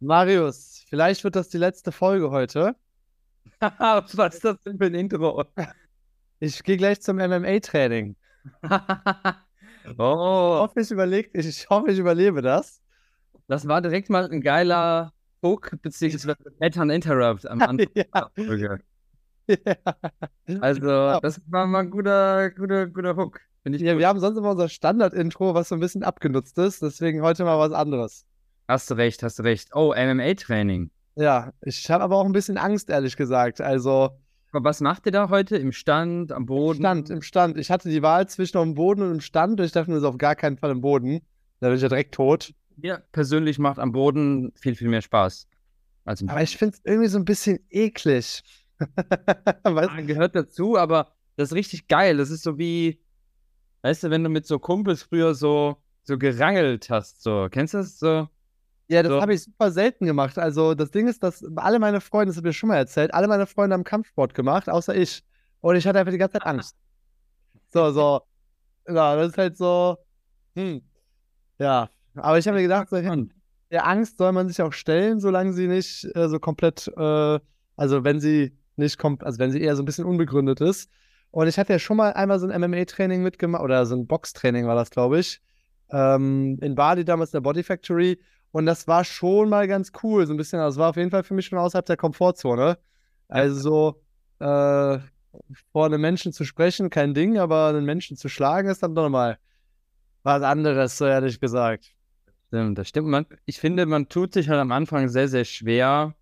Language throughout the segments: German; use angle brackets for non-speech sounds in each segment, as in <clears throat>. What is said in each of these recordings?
Marius, vielleicht wird das die letzte Folge heute. <laughs> Was ist das denn für ein Intro? Ich gehe gleich zum MMA-Training. <laughs> Ich oh, hoffe, ich, überleg, ich hoffe, ich überlebe das. das war direkt mal ein geiler Hook, beziehungsweise Pattern Interrupt am <laughs> Anfang. Ja. Folge. Ja. Also, das war mal ein guter, guter, guter Hook. Ich Ja, gut. wir haben sonst immer unser Standard-Intro, was so ein bisschen abgenutzt ist. Deswegen heute mal was anderes. Hast du recht, hast du recht. Oh, MMA-Training. Ja, ich habe aber auch ein bisschen Angst, ehrlich gesagt. Also, Aber was macht ihr da heute? Im Stand, am im Boden? Stand, im Stand. Ich hatte die Wahl zwischen dem Boden und im Stand. Und ich dachte mir, das ist auf gar keinen Fall im Boden. Da bin ich ja direkt tot. Mir persönlich macht am Boden viel, viel mehr Spaß. Als im Aber ich finde es irgendwie so ein bisschen eklig. <laughs> weißt, Ja, gehört dazu, aber das ist richtig geil. Das ist so wie, weißt du, wenn du mit so Kumpels früher so, so gerangelt hast, so. Kennst du das so? Ja, das So. habe ich super selten gemacht. Also das Ding ist, dass alle meine Freunde, das habe ich schon mal erzählt, alle meine Freunde haben Kampfsport gemacht, außer ich. Und ich hatte einfach die ganze Zeit Angst. <laughs> So, so. Ja, das ist halt so. Hm. Ja. Aber ich habe mir gedacht, so, der Angst soll man sich auch stellen, solange sie nicht äh, so komplett, äh, also wenn sie nicht kommt, also wenn sie eher so ein bisschen unbegründet ist. Und ich hatte ja schon mal einmal so ein MMA-Training mitgemacht, oder so ein Boxtraining war das, glaube ich, ähm, in Bali damals in der Body Factory. Und das war schon mal ganz cool, so ein bisschen, also es war auf jeden Fall für mich schon außerhalb der Komfortzone. Also so, äh, vor einem Menschen zu sprechen, kein Ding, aber einen Menschen zu schlagen ist dann doch mal was anderes, so ehrlich gesagt. Stimmt, das stimmt. Man, ich finde, man tut sich halt am Anfang sehr, sehr schwer.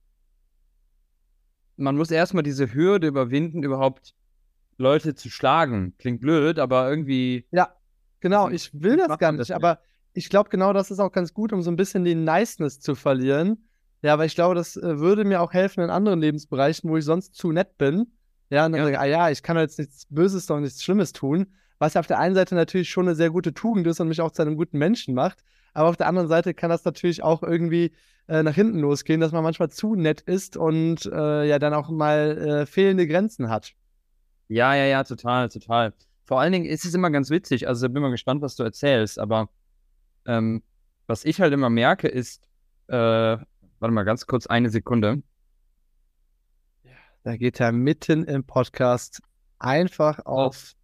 Man muss erstmal diese Hürde überwinden, überhaupt Leute zu schlagen. Klingt blöd, aber irgendwie. Ja, genau. Wie- Ich will das gar das nicht, denn? aber ich glaube, genau das ist auch ganz gut, um so ein bisschen die Niceness zu verlieren. Ja, aber ich glaube, das äh, würde mir auch helfen in anderen Lebensbereichen, wo ich sonst zu nett bin. Ja, und dann Ja. sage ich, ah ja, ich kann jetzt nichts Böses doch nichts Schlimmes tun, was ja auf der einen Seite natürlich schon eine sehr gute Tugend ist und mich auch zu einem guten Menschen macht. Aber auf der anderen Seite kann das natürlich auch irgendwie äh, nach hinten losgehen, dass man manchmal zu nett ist und äh, ja dann auch mal äh, fehlende Grenzen hat. Ja, ja, ja, total, total. Vor allen Dingen ist es immer ganz witzig. Also bin mal gespannt, was du erzählst. Aber ähm, was ich halt immer merke, ist, äh, warte mal ganz kurz eine Sekunde. Da geht er mitten im Podcast einfach auf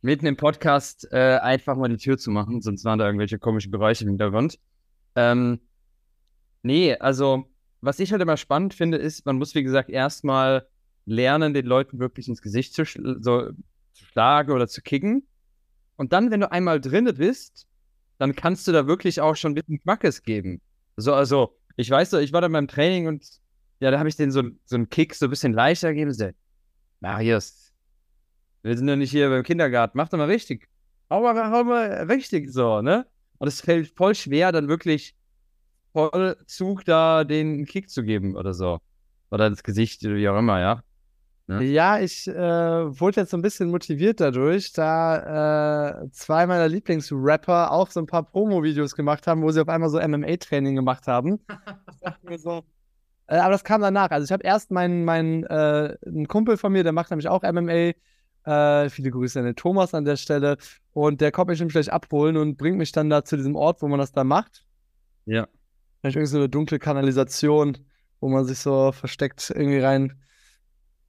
mitten im Podcast äh, einfach mal die Tür zu machen, sonst waren da irgendwelche komischen Geräusche im Hintergrund. Ähm, nee, also was ich halt immer spannend finde, ist, man muss, wie gesagt, erstmal lernen, den Leuten wirklich ins Gesicht zu, schl so, zu schlagen oder zu kicken. Und dann, wenn du einmal drinne bist, dann kannst du da wirklich auch schon ein bisschen Schmackes geben. So, also, ich weiß so, ich war da beim Training und ja, da habe ich den so, so einen Kick so ein bisschen leichter gegeben. So, Marius, wir sind doch nicht hier beim Kindergarten, mach doch mal richtig. Hau mal, hau mal richtig so, ne? Und es fällt voll schwer, dann wirklich voll Zug da den Kick zu geben oder so. Oder ins Gesicht, wie auch immer, ja. Ne? Ja, ich äh, wurde jetzt so ein bisschen motiviert dadurch, da äh, zwei meiner Lieblingsrapper auch so ein paar Promo-Videos gemacht haben, wo sie auf einmal so MMA-Training gemacht haben. <laughs> So, äh, aber das kam danach. Also ich habe erst meinen, meinen äh, einen Kumpel von mir, der macht nämlich auch MMA. Äh, viele Grüße an den Thomas an der Stelle. Und der kommt mich nämlich gleich abholen und bringt mich dann da zu diesem Ort, wo man das da macht. Ja. Vielleicht irgendwie so eine dunkle Kanalisation, wo man sich so versteckt irgendwie rein.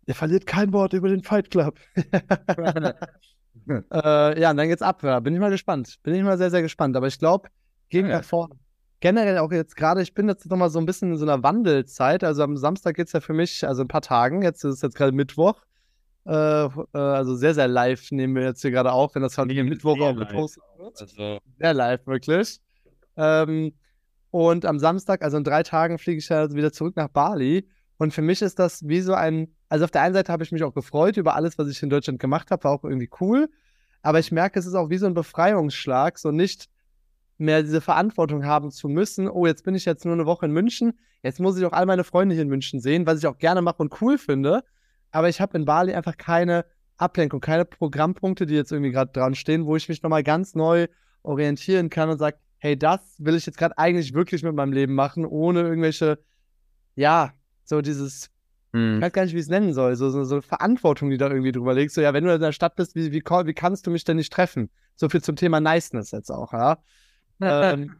Der verliert kein Wort über den Fight Club. <laughs> äh, ja, und dann geht's ab. Ja. Bin ich mal gespannt. Bin ich mal sehr, sehr gespannt. Aber ich glaube, gegen Ja. nach vorne. Generell auch jetzt gerade, ich bin jetzt nochmal so ein bisschen in so einer Wandelzeit. Also am Samstag geht's ja für mich, also in ein paar Tagen, jetzt ist es jetzt gerade Mittwoch. Äh, äh, also sehr, sehr live nehmen wir jetzt hier gerade auf, wenn das halt Nee, Mittwoch auch live. gepostet wird. Also, Sehr live, wirklich. Ähm, und am Samstag, also in drei Tagen, fliege ich ja wieder zurück nach Bali. Und für mich ist das wie so ein, also auf der einen Seite habe ich mich auch gefreut über alles, was ich in Deutschland gemacht habe, war auch irgendwie cool. Aber ich merke, es ist auch wie so ein Befreiungsschlag, so nicht mehr diese Verantwortung haben zu müssen. Oh, jetzt bin ich jetzt nur eine Woche in München. Jetzt muss ich auch all meine Freunde hier in München sehen, was ich auch gerne mache und cool finde. Aber ich habe in Bali einfach keine Ablenkung, keine Programmpunkte, die jetzt irgendwie gerade dran stehen, wo ich mich nochmal ganz neu orientieren kann und sage, hey, das will ich jetzt gerade eigentlich wirklich mit meinem Leben machen, ohne irgendwelche, ja, so dieses, ich hm. weiß gar nicht, wie ich es nennen soll, so, so, so Verantwortung, die da irgendwie drüber legst. So, ja, wenn du in der Stadt bist, wie, wie, wie kannst du mich denn nicht treffen? So viel zum Thema Niceness jetzt auch, ja. <laughs> ähm,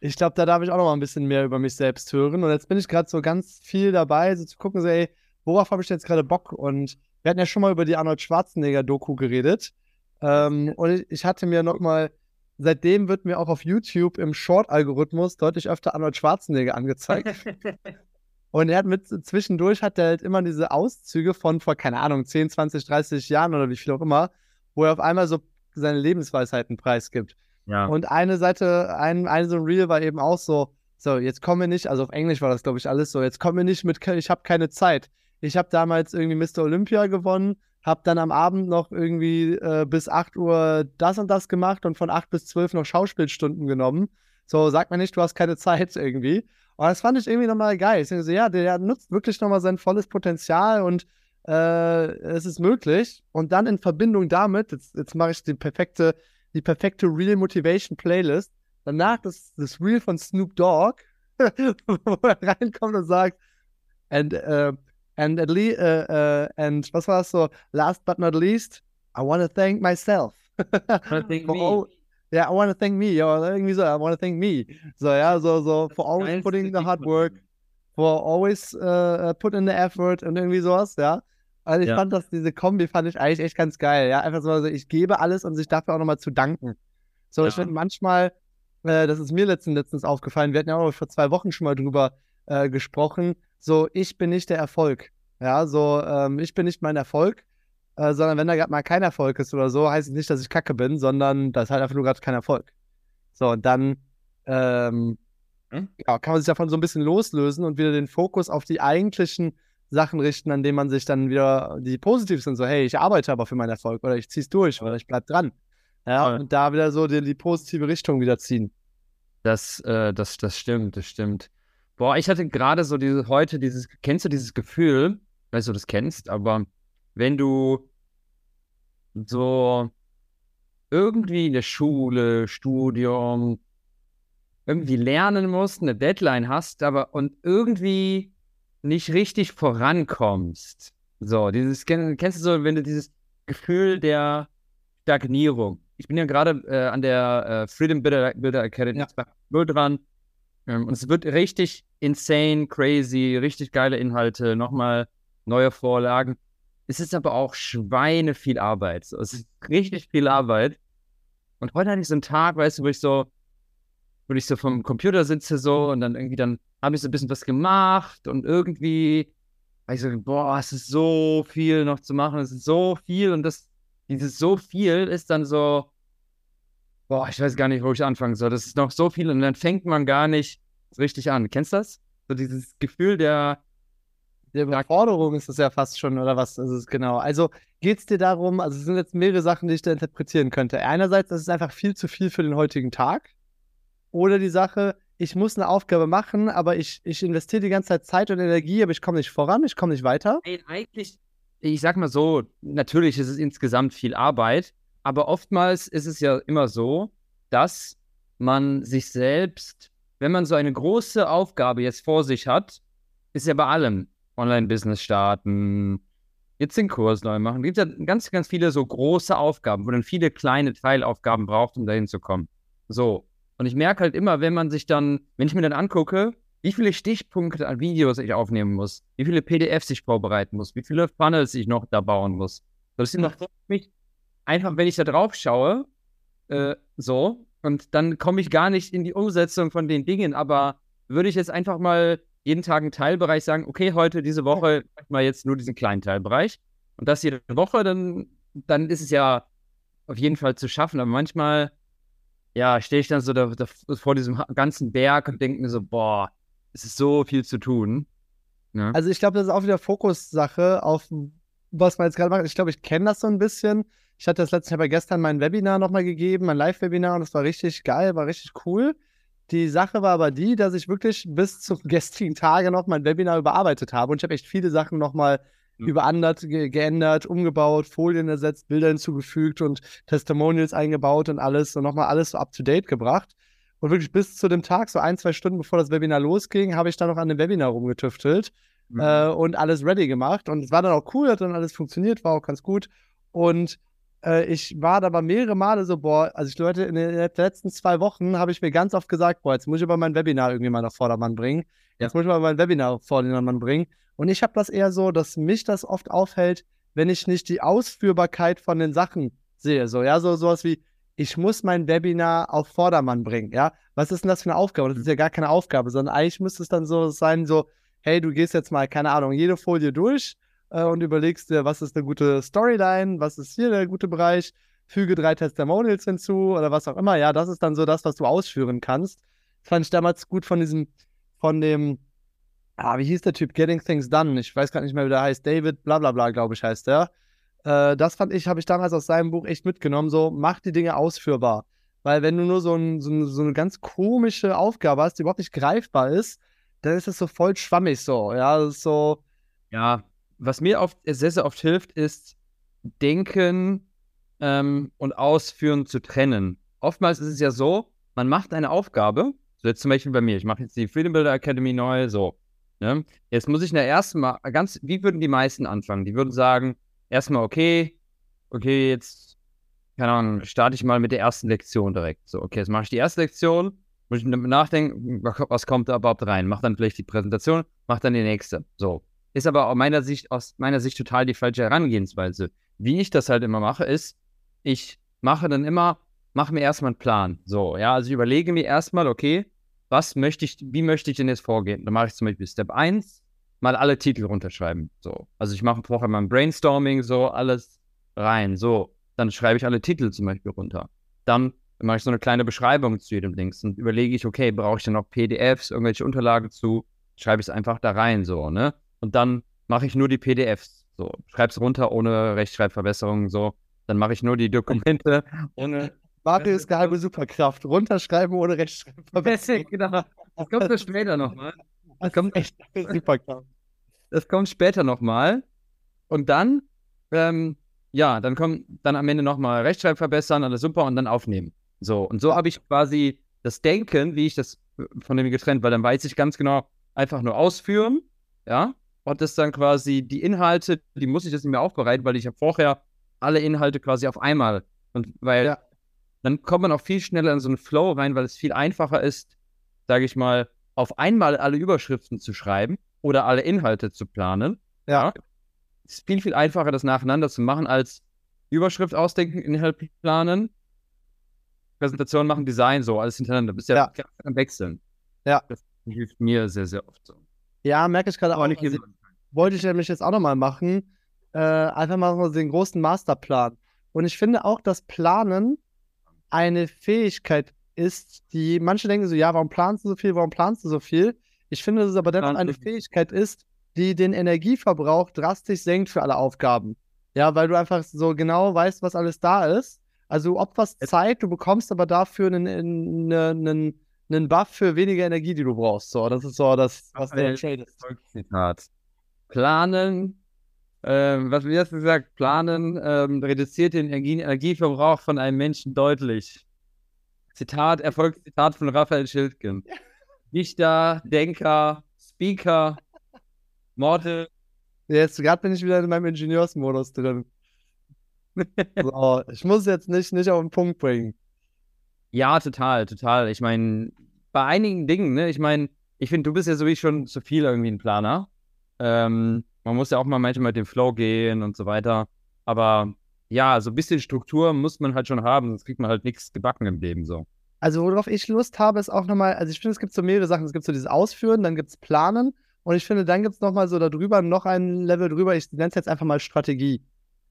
ich glaube, da darf ich auch noch mal ein bisschen mehr über mich selbst hören. Und jetzt bin ich gerade so ganz viel dabei, so zu gucken, so, ey, worauf habe ich jetzt gerade Bock? Und wir hatten ja schon mal über die Arnold Schwarzenegger-Doku geredet. Ähm, und ich hatte mir noch mal, seitdem wird mir auch auf YouTube im Short-Algorithmus deutlich öfter Arnold Schwarzenegger angezeigt. <laughs> und er hat mit zwischendurch hat er halt immer diese Auszüge von vor, keine Ahnung, 10, 20, 30 Jahren oder wie viel auch immer, wo er auf einmal so seine Lebensweisheiten preisgibt. Ja. Und eine Seite, ein, eine so ein Reel war eben auch so, so, jetzt kommen wir nicht, also auf Englisch war das, glaube ich, alles so, jetzt kommen wir nicht mit, ich habe keine Zeit. Ich habe damals irgendwie Mr. Olympia gewonnen, habe dann am Abend noch irgendwie äh, bis 8 Uhr das und das gemacht und von 8 bis 12 noch Schauspielstunden genommen. So, sag mir nicht, du hast keine Zeit <laughs> irgendwie. Und das fand ich irgendwie nochmal geil. Ich denke so, ja, der, nutzt wirklich nochmal sein volles Potenzial und äh, es ist möglich. Und dann in Verbindung damit, jetzt, jetzt mache ich die perfekte die perfekte Real Motivation Playlist. Danach das, das Reel von Snoop Dogg, <laughs> wo er reinkommt und sagt, and, uh, and at least, uh, uh, and was war das so? Last but not least, I want to thank myself. thank <laughs> me. Yeah, I want to thank me. Oder irgendwie so, I want to thank me. So, ja, so, so, for always putting the hard work, for always uh, put in the effort und irgendwie sowas, ja. Also ich ja. fand das, diese Kombi fand ich eigentlich echt ganz geil. Ja, einfach so, also ich gebe alles, um sich dafür auch nochmal zu danken. So, ja. ich finde manchmal, äh, das ist mir letztens, letztens aufgefallen, wir hatten ja auch vor zwei Wochen schon mal drüber äh, gesprochen, so, ich bin nicht der Erfolg. Ja, so, ähm, ich bin nicht mein Erfolg, äh, sondern wenn da gerade mal kein Erfolg ist oder so, heißt es nicht, dass ich kacke bin, sondern das ist halt einfach nur gerade kein Erfolg. So, und dann ähm, hm? ja, kann man sich davon so ein bisschen loslösen und wieder den Fokus auf die eigentlichen Sachen richten, an denen man sich dann wieder, die positiv sind, so, hey, ich arbeite aber für meinen Erfolg oder ich zieh's durch oder ich bleib dran. Ja, und da wieder so die, die positive Richtung wieder ziehen. Das, äh, das, das stimmt, das stimmt. Boah, ich hatte gerade so diese, heute dieses, kennst du dieses Gefühl, weißt du, das kennst, aber wenn du so irgendwie in der Schule, Studium, irgendwie lernen musst, eine Deadline hast, aber und irgendwie nicht richtig vorankommst. So, dieses, kennst du so, wenn du dieses Gefühl der Stagnierung. Ich bin ja gerade äh, an der äh, Freedom Builder, Builder Academy ja. dran. Ähm, und es wird richtig insane, crazy, richtig geile Inhalte, nochmal neue Vorlagen. Es ist aber auch Schweine viel Arbeit. So, es ist <laughs> richtig viel Arbeit. Und heute hatte ich so einen Tag, weißt du, wo ich so, wo ich so vom Computer sitze so und dann irgendwie dann habe ich so ein bisschen was gemacht und irgendwie war ich so, boah, es ist so viel noch zu machen, es ist so viel und das, dieses so viel ist dann so, boah, ich weiß gar nicht, wo ich anfangen soll. Das ist noch so viel und dann fängt man gar nicht richtig an. Kennst du das? So dieses Gefühl der, der Überforderung ist es ja fast schon, oder was ist es genau? Also geht es dir darum, also es sind jetzt mehrere Sachen, die ich da interpretieren könnte. Einerseits, das ist einfach viel zu viel für den heutigen Tag. Oder die Sache, ich muss eine Aufgabe machen, aber ich, ich investiere die ganze Zeit Zeit und Energie, aber ich komme nicht voran, ich komme nicht weiter. Nein, eigentlich, ich sag mal so, natürlich ist es insgesamt viel Arbeit, aber oftmals ist es ja immer so, dass man sich selbst, wenn man so eine große Aufgabe jetzt vor sich hat, ist ja bei allem Online-Business starten, jetzt den Kurs neu machen. Es gibt ja ganz, ganz viele so große Aufgaben, wo dann viele kleine Teilaufgaben braucht, um dahin zu kommen. So, und ich merke halt immer, wenn man sich dann, wenn ich mir dann angucke, wie viele Stichpunkte an Videos ich aufnehmen muss, wie viele PDFs ich vorbereiten muss, wie viele Funnels ich noch da bauen muss. Das sind noch mich einfach, wenn ich da drauf schaue, äh, so, und dann komme ich gar nicht in die Umsetzung von den Dingen, aber würde ich jetzt einfach mal jeden Tag einen Teilbereich sagen, okay, heute, diese Woche, mal jetzt nur diesen kleinen Teilbereich und das jede Woche, dann, dann ist es ja auf jeden Fall zu schaffen, aber manchmal ja, stehe ich dann so da, da, vor diesem ganzen Berg und denke mir so, boah, es ist so viel zu tun. Ja. Also ich glaube, das ist auch wieder Fokussache auf was man jetzt gerade macht. Ich glaube, ich kenne das so ein bisschen. Ich hatte das letzte Mal gestern mein Webinar nochmal gegeben, mein Live-Webinar, und das war richtig geil, war richtig cool. Die Sache war aber die, dass ich wirklich bis zum <laughs> gestrigen Tage noch mein Webinar überarbeitet habe und ich habe echt viele Sachen nochmal mhm. überandert, ge geändert, umgebaut, Folien ersetzt, Bilder hinzugefügt und Testimonials eingebaut und alles und nochmal alles so up to date gebracht. Und wirklich bis zu dem Tag, so ein, zwei Stunden bevor das Webinar losging, habe ich dann noch an dem Webinar rumgetüftelt mhm. äh, und alles ready gemacht. Und es war dann auch cool, hat dann alles funktioniert, war auch ganz gut. Und äh, ich war aber mehrere Male so, boah, also ich Leute, in den letzten zwei Wochen habe ich mir ganz oft gesagt, boah, jetzt muss ich aber mein Webinar irgendwie mal nach Vordermann bringen. Jetzt ja. muss ich mal mein Webinar auf Vordermann bringen. Und ich habe das eher so, dass mich das oft aufhält, wenn ich nicht die Ausführbarkeit von den Sachen sehe. So, ja, so sowas wie, ich muss mein Webinar auf Vordermann bringen. Ja, was ist denn das für eine Aufgabe? Das ist ja gar keine Aufgabe, sondern eigentlich müsste es dann so sein, so, hey, du gehst jetzt mal, keine Ahnung, jede Folie durch äh, und überlegst dir, was ist eine gute Storyline, was ist hier der gute Bereich, füge drei Testimonials hinzu oder was auch immer. Ja, das ist dann so das, was du ausführen kannst. Das fand ich damals gut von diesem, von dem, ah, wie hieß der Typ? Getting Things Done. Ich weiß gar nicht mehr, wie der heißt. David, bla bla bla, glaube ich, heißt der. Äh, das fand ich, habe ich damals aus seinem Buch echt mitgenommen. So, mach die Dinge ausführbar. Weil wenn du nur so, ein, so, so eine ganz komische Aufgabe hast, die überhaupt nicht greifbar ist, dann ist es so voll schwammig so. Ja, so. Ja, was mir oft, sehr, sehr oft hilft, ist Denken ähm, und Ausführen zu trennen. Oftmals ist es ja so, man macht eine Aufgabe, so jetzt zum Beispiel bei mir, ich mache jetzt die Freedom Builder Academy neu, so. Ne? Jetzt muss ich in der ersten Mal, ganz, wie würden die meisten anfangen? Die würden sagen, erstmal, okay, okay, jetzt, keine Ahnung, starte ich mal mit der ersten Lektion direkt. So, okay, jetzt mache ich die erste Lektion, muss ich nachdenken, was kommt da überhaupt rein? Mach dann vielleicht die Präsentation, mach dann die nächste. So. Ist aber aus meiner Sicht, aus meiner Sicht total die falsche Herangehensweise. Wie ich das halt immer mache, ist, ich mache dann immer, mache mir erstmal einen Plan. So, ja, also ich überlege mir erstmal, okay, was möchte ich, wie möchte ich denn jetzt vorgehen? Dann mache ich zum Beispiel Step 1, mal alle Titel runterschreiben. So. Also ich mache vorher mal ein Brainstorming, so alles rein. So. Dann schreibe ich alle Titel zum Beispiel runter. Dann mache ich so eine kleine Beschreibung zu jedem Dings und überlege ich, okay, brauche ich dann noch PDFs, irgendwelche Unterlagen zu, schreibe ich es einfach da rein, so, ne? Und dann mache ich nur die PDFs. So, schreibe es runter ohne Rechtschreibverbesserungen, so. Dann mache ich nur die Dokumente ohne. Marius geheime Superkraft. Runterschreiben ohne Rechtschreibverbesserungen. <laughs> genau. Das kommt für später nochmal. Das kommt echt super krass. Das kommt später nochmal. Und dann, ähm, ja, dann kommt dann am Ende nochmal Rechtschreib verbessern, alles super und dann aufnehmen. So, und so habe ich quasi das Denken, wie ich das von dem getrennt, weil dann weiß ich ganz genau, einfach nur ausführen, ja, und das dann quasi die Inhalte, die muss ich jetzt nicht mehr aufbereiten, weil ich habe vorher alle Inhalte quasi auf einmal. Und weil ja. dann kommt man auch viel schneller in so einen Flow rein, weil es viel einfacher ist, sage ich mal, auf einmal alle Überschriften zu schreiben oder alle Inhalte zu planen. Ja. ja. Es ist viel, viel einfacher, das nacheinander zu machen, als Überschrift ausdenken, Inhalt planen, Präsentation machen, Design, so, alles hintereinander. Du bist ja, ja. am Wechseln. Ja. Das hilft mir sehr, sehr oft so. Ja, merke ich gerade auch. Nicht also, wollte ich nämlich jetzt auch nochmal machen. Äh, einfach mal so den großen Masterplan. Und ich finde auch, dass Planen eine Fähigkeit ist, die manche denken so, ja, warum planst du so viel, warum planst du so viel? Ich finde, dass es aber dennoch eine Fähigkeit ist, die den Energieverbrauch drastisch senkt für alle Aufgaben. Ja, weil du einfach so genau weißt, was alles da ist. Also du opferst Zeit, du bekommst aber dafür einen, einen, einen, einen Buff für weniger Energie, die du brauchst. So, das ist so das, was der Trade ist. Zitat. Planen, ähm, was wir jetzt gesagt, planen ähm, reduziert den Energie Energieverbrauch von einem Menschen deutlich. Zitat, Erfolgszitat von Raphael Schildgen. <laughs> Dichter, Denker, Speaker, Morte. Jetzt gerade bin ich wieder in meinem Ingenieursmodus drin. <laughs> so, ich muss jetzt nicht, nicht auf den Punkt bringen. Ja, total, total. Ich meine, bei einigen Dingen, ne, ich meine, ich finde, du bist ja so wie schon zu viel irgendwie ein Planer. Ähm, man muss ja auch mal manchmal mit dem Flow gehen und so weiter. Aber ja, so ein bisschen Struktur muss man halt schon haben, sonst kriegt man halt nichts gebacken im Leben so. Also, worauf ich Lust habe, ist auch nochmal, also ich finde, es gibt so mehrere Sachen. Es gibt so dieses Ausführen, dann gibt es Planen und ich finde, dann gibt es nochmal so darüber noch ein Level drüber. Ich nenne es jetzt einfach mal Strategie.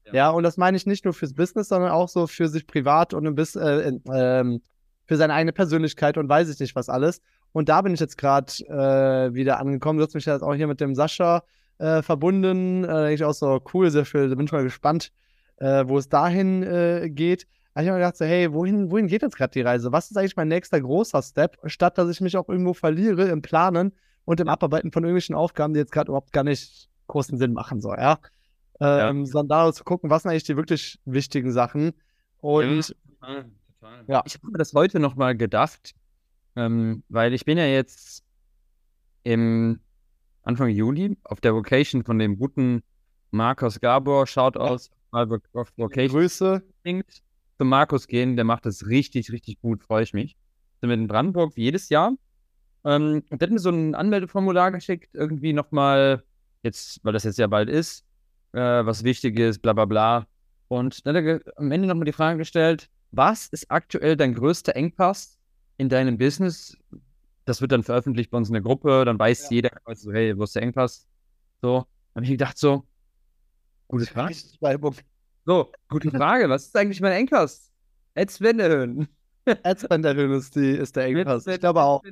Ja. ja. und das meine ich nicht nur fürs Business, sondern auch so für sich privat und ein bisschen, äh, äh, für seine eigene Persönlichkeit und weiß ich nicht was alles. Und da bin ich jetzt gerade äh, wieder angekommen. Du hast mich jetzt auch hier mit dem Sascha äh, verbunden. Äh, da denke ich auch so, cool, sehr viel. Da bin ich mal gespannt, äh, wo es dahin äh, geht. Da habe ich mir gedacht, so, hey, wohin, wohin geht jetzt gerade die Reise? Was ist eigentlich mein nächster großer Step, statt dass ich mich auch irgendwo verliere im Planen und im Abarbeiten von irgendwelchen Aufgaben, die jetzt gerade überhaupt gar nicht großen Sinn machen, so, ja. Ähm, ja. Sondern da zu gucken, was sind eigentlich die wirklich wichtigen Sachen. Und ja, total, total. ja. ich habe mir das heute nochmal gedacht, ähm, weil ich bin ja jetzt im Anfang Juli auf der Vocation von dem guten Markus Gabor, schaut aus, mal auf Location Grüße. zu Markus gehen, der macht das richtig, richtig gut, freue ich mich. Sind wir in Brandenburg wie jedes Jahr. Ähm, und der hat mir so ein Anmeldeformular geschickt, irgendwie nochmal, jetzt, weil das jetzt ja bald ist, äh, was wichtig ist, bla bla bla. Und dann hat er am Ende nochmal die Frage gestellt, was ist aktuell dein größter Engpass in deinem Business? Das wird dann veröffentlicht bei uns in der Gruppe, dann weiß Ja. jeder, also, hey, wo ist der Engpass? So, habe ich gedacht, so, gute <laughs> Frage. So, gute Frage. Was ist eigentlich mein Engpass? Sven erhöhen. <laughs> Adspend erhöhen ist, die, ist der Engpass. Ich glaube auch.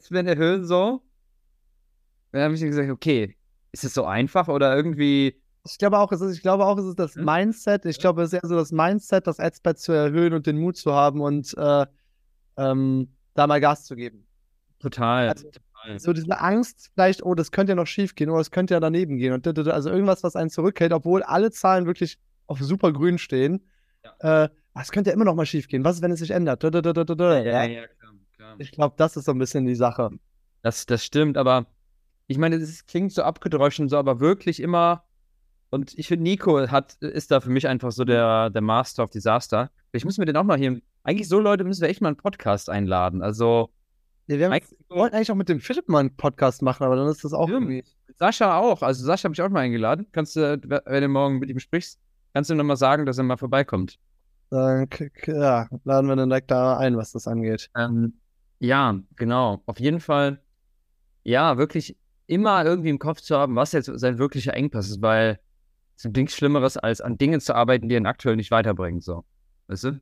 Sven erhöhen so. Dann habe ich gesagt, okay, ist es so einfach oder irgendwie. Ich glaube auch, es ist, ich glaube auch, es ist das Hm? Mindset. Ich glaube, es ist eher so das Mindset, das Adspend zu erhöhen und den Mut zu haben und äh, ähm, da mal Gas zu geben. Total. Also, total. So diese Angst, vielleicht, oh, das könnte ja noch schief gehen oder es könnte ja daneben gehen. Und also irgendwas, was einen zurückhält, obwohl alle Zahlen wirklich auf super grün stehen. Äh, ah, es könnte ja immer noch mal schief gehen. Was ist, wenn es sich ändert? Ja, Ja. ja, klar, klar. Ich glaube, das ist so ein bisschen die Sache. Das, das stimmt, aber ich meine, es klingt so abgedroschen, so, aber wirklich immer. Und ich finde, Nico hat, ist da für mich einfach so der, der Master of Disaster. Ich muss mir den auch mal hier. Eigentlich so Leute müssen wir echt mal einen Podcast einladen. Also, Ja, wir, haben, Eigentlich wir wollten eigentlich auch mit dem Philipp mal einen Podcast machen, aber dann ist das auch irgendwie. Sascha auch. Also Sascha habe ich auch mal eingeladen. Kannst du, wenn du morgen mit ihm sprichst, kannst du ihm nochmal sagen, dass er mal vorbeikommt. Dann ja, laden wir dann direkt da ein, was das angeht. Ähm, ja, genau. Auf jeden Fall, ja, wirklich immer irgendwie im Kopf zu haben, was jetzt sein wirklicher Engpass ist, weil es gibt nichts Schlimmeres, als an Dingen zu arbeiten, die ihn aktuell nicht weiterbringen. So. Weißt du?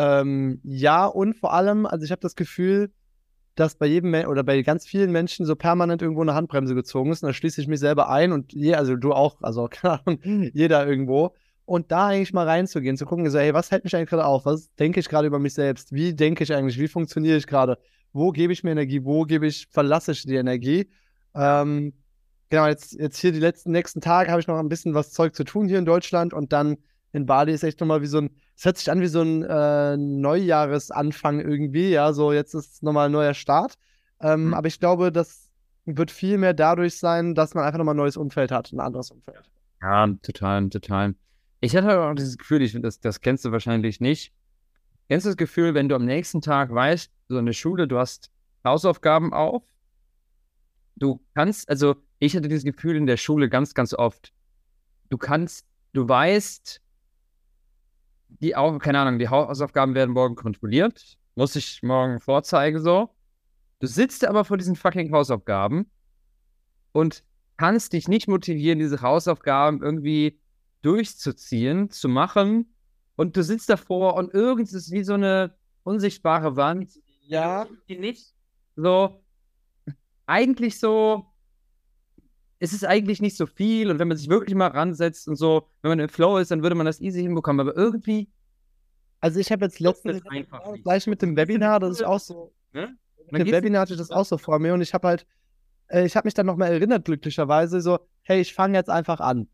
Ähm, ja, und vor allem, also ich habe das Gefühl, dass bei jedem oder bei ganz vielen Menschen so permanent irgendwo eine Handbremse gezogen ist. Und da schließe ich mich selber ein und je, also du auch, also <laughs> keine Ahnung, jeder irgendwo. Und da eigentlich mal reinzugehen, zu gucken, so, hey, was hält mich eigentlich gerade auf? Was denke ich gerade über mich selbst? Wie denke ich eigentlich? Wie funktioniere ich gerade? Wo gebe ich mir Energie? Wo gebe ich, verlasse ich die Energie? Ähm, genau, jetzt, jetzt hier die letzten nächsten Tage habe ich noch ein bisschen was Zeug zu tun hier in Deutschland und dann in Bali ist echt nochmal wie so ein, es hört sich an wie so ein äh, Neujahresanfang irgendwie, ja, so jetzt ist nochmal ein neuer Start. Ähm, Mhm. Aber ich glaube, das wird viel mehr dadurch sein, dass man einfach nochmal ein neues Umfeld hat, ein anderes Umfeld. Ja, total, total. Ich hatte auch dieses Gefühl, ich, das, das kennst du wahrscheinlich nicht. Kennst du das Gefühl, wenn du am nächsten Tag weißt, so in der Schule, du hast Hausaufgaben auf, du kannst, also ich hatte dieses Gefühl in der Schule ganz, ganz oft. Du kannst, du weißt, die auch, keine Ahnung, die Hausaufgaben werden morgen kontrolliert, muss ich morgen vorzeigen, so. Du sitzt aber vor diesen fucking Hausaufgaben und kannst dich nicht motivieren, diese Hausaufgaben irgendwie durchzuziehen, zu machen. Und du sitzt davor und irgendwas ist wie so eine unsichtbare Wand, Ja. die nicht so, eigentlich so, es ist eigentlich nicht so viel und wenn man sich wirklich mal ransetzt und so, wenn man im Flow ist, dann würde man das easy hinbekommen, aber irgendwie, Also ich habe jetzt letztens nicht. gleich mit dem Webinar, das ist auch so, ne? mit dem Webinar hatte ich das auch so vor mir und ich habe halt, äh, ich habe mich dann nochmal erinnert, glücklicherweise, so, hey, ich fange jetzt einfach an.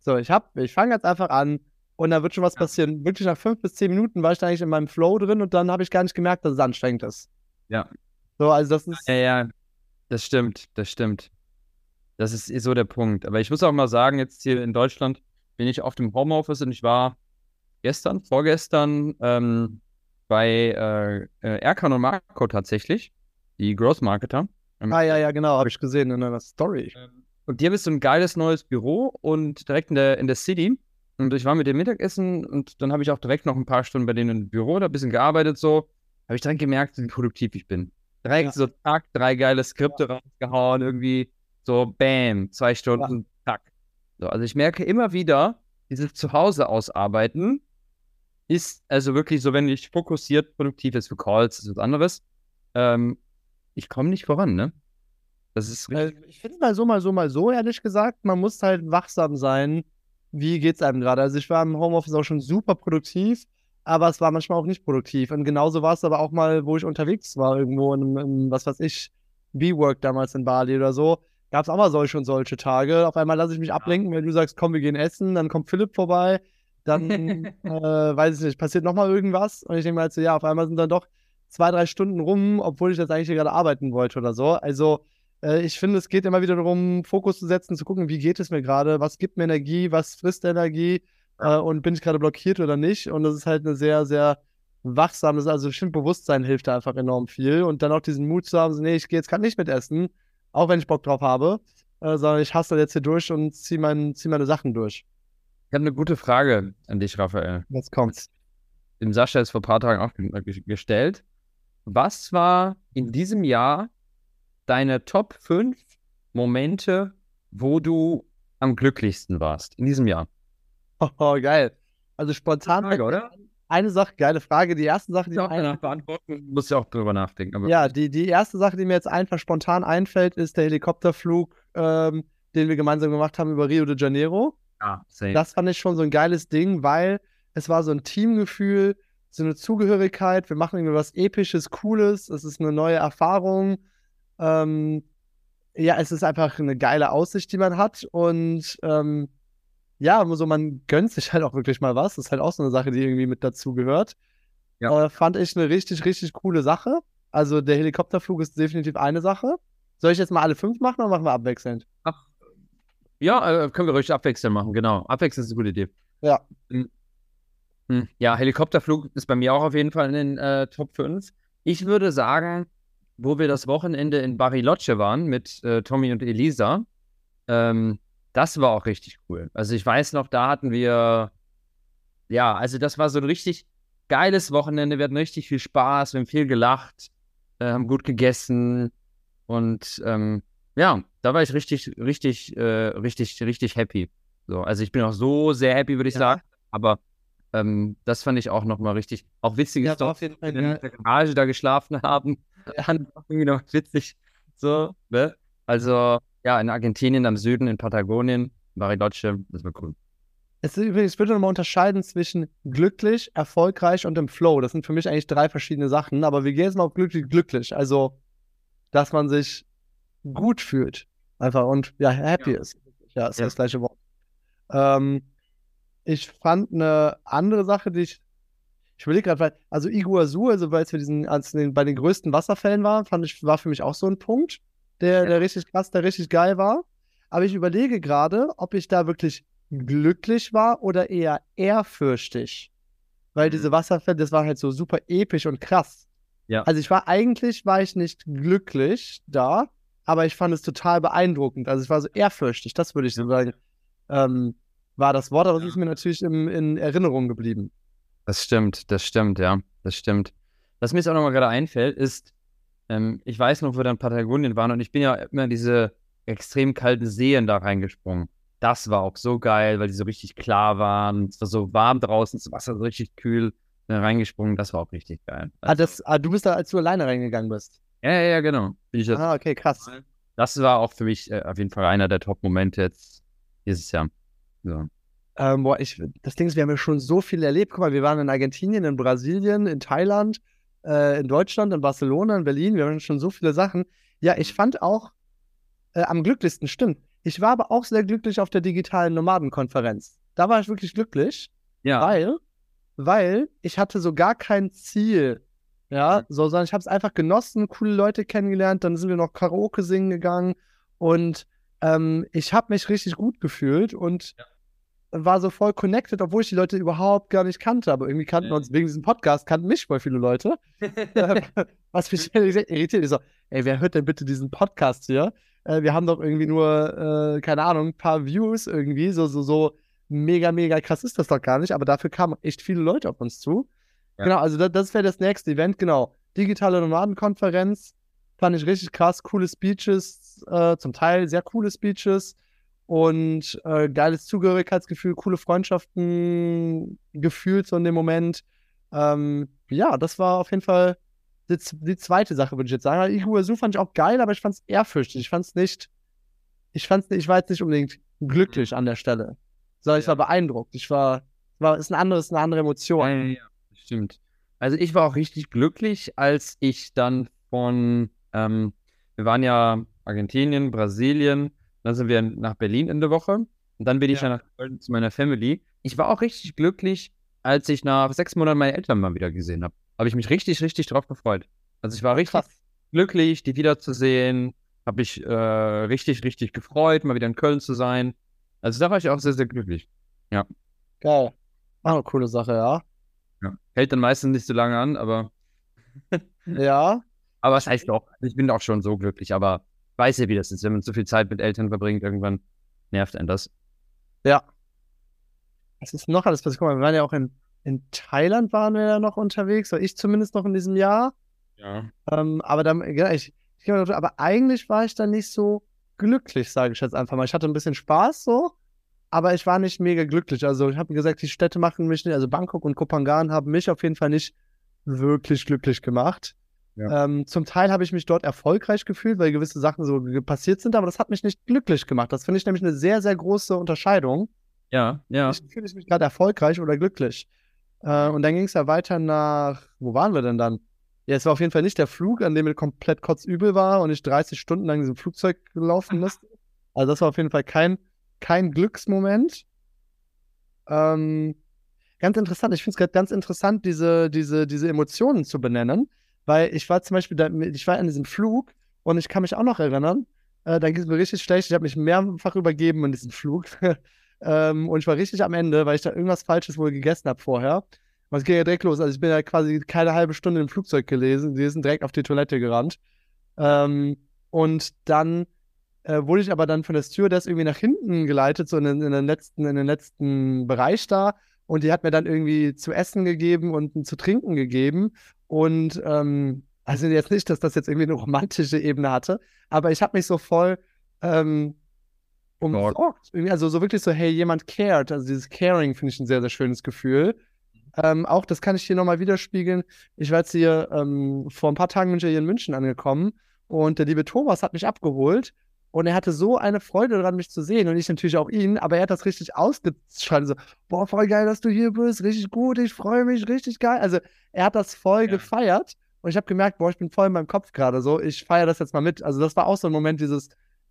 So, ich hab, ich fange jetzt einfach an und da wird schon was Ja. passieren. Wirklich nach fünf bis zehn Minuten war ich dann eigentlich in meinem Flow drin und dann habe ich gar nicht gemerkt, dass es anstrengend ist. Ja. So, also das ist, Ja, ja, das stimmt, das stimmt. Das ist so der Punkt. Aber ich muss auch mal sagen, jetzt hier in Deutschland bin ich auf dem Homeoffice und ich war gestern, vorgestern ähm, bei äh, äh, Erkan und Marco tatsächlich, die Growth Marketer. Ähm, ah ja, ja, genau, habe ich gesehen in einer Story. ähm, Und die haben jetzt so ein geiles neues Büro und direkt in der, in der City. Und ich war mit dem Mittagessen und dann habe ich auch direkt noch ein paar Stunden bei denen im Büro, da ein bisschen gearbeitet so. Habe ich direkt gemerkt, wie produktiv ich bin. Direkt Ja. so zack, drei geile Skripte rausgehauen, irgendwie so bam, zwei Stunden, zack. So, also ich merke immer wieder, dieses Zuhause ausarbeiten ist also wirklich so, wenn ich fokussiert produktiv ist für Calls, ist was anderes. Ähm, ich komme nicht voran, ne? Das ist richtig. Äh, ich finde mal so, mal so, mal so, ehrlich gesagt. Man muss halt wachsam sein. Wie geht's einem gerade? Also ich war im Homeoffice auch schon super produktiv, aber es war manchmal auch nicht produktiv. Und genauso war es aber auch mal, wo ich unterwegs war, irgendwo in, in was weiß ich, B-Work damals in Bali oder so. Gab es auch mal solche und solche Tage. Auf einmal lasse ich mich ablenken, wenn du sagst, komm, wir gehen essen, dann kommt Philipp vorbei, dann, <laughs> äh, weiß ich nicht, passiert nochmal irgendwas. Und ich denke mir halt so, ja, auf einmal sind dann doch zwei, drei Stunden rum, obwohl ich jetzt eigentlich hier gerade arbeiten wollte oder so. Also äh, ich finde, es geht immer wieder darum, Fokus zu setzen, zu gucken, wie geht es mir gerade, was gibt mir Energie, was frisst Energie äh, und bin ich gerade blockiert oder nicht. Und das ist halt eine sehr, sehr wachsames, also ich finde, Bewusstsein hilft da einfach enorm viel. Und dann auch diesen Mut zu haben, so, nee, ich gehe jetzt gerade nicht mit essen, auch wenn ich Bock drauf habe, äh, sondern ich hasse jetzt hier durch und ziehe mein, zieh meine Sachen durch. Ich habe eine gute Frage an dich, Raphael. Jetzt kommt's. Dem Sascha ist vor ein paar Tagen auch gestellt. Was war in diesem Jahr deine Top 5 Momente, wo du am glücklichsten warst in diesem Jahr? <laughs> Oh, geil. Also spontan. Frage, oder? Eine Sache, geile Frage. Die erste Sache, die ich auch danach beantworten, musst du auch drüber nachdenken. Ja, die, die erste Sache, die mir jetzt einfach spontan einfällt, ist der Helikopterflug, ähm, den wir gemeinsam gemacht haben über Rio de Janeiro. Ah, same. Das fand ich schon so ein geiles Ding, weil es war so ein Teamgefühl, so eine Zugehörigkeit. Wir machen irgendwie was Episches, Cooles. Es ist eine neue Erfahrung. Ähm, ja, es ist einfach eine geile Aussicht, die man hat. Und ähm, ja, so man gönnt sich halt auch wirklich mal was. Das ist halt auch so eine Sache, die irgendwie mit dazu gehört. Ja. Äh, fand ich eine richtig, richtig coole Sache. Also der Helikopterflug ist definitiv eine Sache. Soll ich jetzt mal alle fünf machen oder machen wir abwechselnd? Ach, ja, äh, können wir ruhig abwechselnd machen, genau. Abwechselnd ist eine gute Idee. Ja. Hm. Hm. Ja, Helikopterflug ist bei mir auch auf jeden Fall in den äh, Top 5. Ich würde sagen, wo wir das Wochenende in Bariloche waren mit äh, Tommy und Elisa, ähm, das war auch richtig cool. Also ich weiß noch, da hatten wir, ja, also das war so ein richtig geiles Wochenende. Wir hatten richtig viel Spaß, wir haben viel gelacht, äh, haben gut gegessen und ähm, ja, da war ich richtig, richtig, äh, richtig, richtig happy. So, also ich bin auch so sehr happy, würde ich ja. sagen. Aber ähm, das fand ich auch nochmal richtig. Auch witzig ist, dass wir in der Garage da geschlafen haben. Ja. irgendwie noch witzig. So, ne? Also, ja, in Argentinien am Süden, in Patagonien, Bariloche, das war cool. Es ist übrigens, ich würde nochmal unterscheiden zwischen glücklich, erfolgreich und im Flow. Das sind für mich eigentlich drei verschiedene Sachen, aber wir gehen jetzt mal auf glücklich, glücklich. Also, dass man sich gut fühlt. Einfach und ja, happy ja. ist. Ja, ist ja. das gleiche Wort. Ähm, ich fand eine andere Sache, die ich. Ich überlege gerade, weil, also Iguazu, also weil es für diesen, als den, bei den größten Wasserfällen war, fand ich, war für mich auch so ein Punkt der, der richtig krass, der richtig geil war. Aber ich überlege gerade, ob ich da wirklich glücklich war oder eher ehrfürchtig. Weil diese mhm. Wasserfälle, das war halt so super episch und krass. Ja. Also ich war eigentlich, war ich nicht glücklich da, aber ich fand es total beeindruckend. Also ich war so ehrfürchtig, das würde ich so sagen, ähm, war das Wort, aber es ist mir natürlich im, in Erinnerung geblieben. Das stimmt, das stimmt, ja, das stimmt. Was mir jetzt auch nochmal gerade einfällt, ist, ähm, ich weiß noch, wo wir dann in Patagonien waren und ich bin ja immer in diese extrem kalten Seen da reingesprungen. Das war auch so geil, weil die so richtig klar waren. Es war so warm draußen, das Wasser so richtig kühl. Bin reingesprungen, das war auch richtig geil. Also, ah, das, ah, du bist da, als du alleine reingegangen bist. Ja, ja, ja, genau. ah, okay, krass. Das war auch für mich äh, auf jeden Fall einer der Top-Momente jetzt dieses Jahr. So. Ähm, boah, ich, das Ding ist, wir haben ja schon so viel erlebt. Guck mal, wir waren in Argentinien, in Brasilien, in Thailand äh, in Deutschland, in Barcelona, in Berlin. Wir haben schon so viele Sachen. Ja, ich fand auch äh, am glücklichsten, stimmt. Ich war aber auch sehr glücklich auf der digitalen Nomadenkonferenz. Da war ich wirklich glücklich, ja. weil, weil ich hatte so gar kein Ziel. Ja, so, sondern ich habe es einfach genossen, coole Leute kennengelernt, dann sind wir noch Karaoke singen gegangen und ähm, ich habe mich richtig gut gefühlt und ja war so voll connected, obwohl ich die Leute überhaupt gar nicht kannte. Aber irgendwie kannten wir uns wegen diesem Podcast, kannten mich voll viele Leute. <laughs> Was mich <laughs> irritiert. Ich so, ey, wer hört denn bitte diesen Podcast hier? Äh, wir haben doch irgendwie nur, äh, keine Ahnung, ein paar Views irgendwie. So, so, so mega, mega krass ist das doch gar nicht. Aber dafür kamen echt viele Leute auf uns zu. Ja. Genau, also das, das wäre das nächste Event, genau. Digitale Nomadenkonferenz. Fand ich richtig krass. Coole Speeches, äh, zum Teil sehr coole Speeches und äh, geiles Zugehörigkeitsgefühl, coole Freundschaften gefühlt so in dem Moment. Ähm, ja, das war auf jeden Fall die, die zweite Sache, würde ich jetzt sagen. Iguazu fand ich auch geil, aber ich fand es ehrfürchtig. Ich fand es nicht, ich fand's nicht, ich war jetzt nicht unbedingt glücklich mhm. an der Stelle, sondern ich war beeindruckt. Ich war, war, ist ein anderes, eine andere Emotion. Ja, ja, ja, stimmt. Also ich war auch richtig glücklich, als ich dann von, ähm, wir waren ja Argentinien, Brasilien, dann sind wir nach Berlin in der Woche. Und dann bin ich ja. nach Köln zu meiner Family. Ich war auch richtig glücklich, als ich nach sechs Monaten meine Eltern mal wieder gesehen habe. Habe ich mich richtig, richtig drauf gefreut. Also ich war richtig Krass. glücklich, die wiederzusehen. Habe ich äh, richtig, richtig gefreut, mal wieder in Köln zu sein. Also da war ich auch sehr, sehr glücklich. Ja. Geil. Auch eine coole Sache, ja. Ja. Hält dann meistens nicht so lange an, aber. ja. <laughs> Aber es heißt doch, ich bin auch schon so glücklich, aber weiß ja, wie das ist, wenn man zu viel Zeit mit Eltern verbringt, irgendwann nervt einen das. Ja. Was ist noch alles passiert? Guck mal, wir waren ja auch in, in Thailand waren wir ja noch unterwegs, oder ich zumindest noch in diesem Jahr. Ja. Ähm, aber dann, ja, ich, ich, aber eigentlich war ich da nicht so glücklich, sage ich jetzt einfach mal. Ich hatte ein bisschen Spaß so, aber ich war nicht mega glücklich. Also ich habe gesagt, die Städte machen mich nicht, also Bangkok und Kopangan haben mich auf jeden Fall nicht wirklich glücklich gemacht. Ja. Ähm, zum Teil habe ich mich dort erfolgreich gefühlt, weil gewisse Sachen so passiert sind, aber das hat mich nicht glücklich gemacht. Das finde ich nämlich eine sehr, sehr große Unterscheidung. Ja, ja. Ich fühle mich gerade erfolgreich oder glücklich. Äh, und dann ging es ja weiter nach, wo waren wir denn dann? Ja, es war auf jeden Fall nicht der Flug, an dem mir komplett kotzübel war und ich 30 Stunden lang in diesem Flugzeug laufen musste. Also das war auf jeden Fall kein, kein Glücksmoment. Ähm, ganz interessant. Ich finde es gerade ganz interessant, diese, diese, diese Emotionen zu benennen. Weil ich war zum Beispiel, da, ich war in diesem Flug und ich kann mich auch noch erinnern, äh, da ging es mir richtig schlecht. Ich habe mich mehrfach übergeben in diesem Flug. <laughs> ähm, und ich war richtig am Ende, weil ich da irgendwas Falsches wohl gegessen habe vorher. Und es ging ja direkt los. Also ich bin ja quasi keine halbe Stunde im Flugzeug gelesen. Wir sind direkt auf die Toilette gerannt. Ähm, und dann äh, wurde ich aber dann von der Stewardess irgendwie nach hinten geleitet, so in, in, den letzten, in den letzten Bereich da. Und die hat mir dann irgendwie zu essen gegeben und zu trinken gegeben. Und ähm, also jetzt nicht, dass das jetzt irgendwie eine romantische Ebene hatte, aber ich habe mich so voll ähm, umsorgt. Also so wirklich so, hey, jemand cared. Also dieses Caring finde ich ein sehr, sehr schönes Gefühl. Ähm, auch das kann ich hier nochmal widerspiegeln. Ich war jetzt hier ähm, vor ein paar Tagen hier in München angekommen und der liebe Thomas hat mich abgeholt und er hatte so eine Freude daran, mich zu sehen und ich natürlich auch ihn, aber er hat das richtig ausgeschaltet. So, boah, voll geil, dass du hier bist, richtig gut, ich freue mich, richtig geil. Also er hat das voll ja. gefeiert und ich habe gemerkt, boah, ich bin voll in meinem Kopf gerade so, ich feiere das jetzt mal mit. Also das war auch so ein Moment, dieses,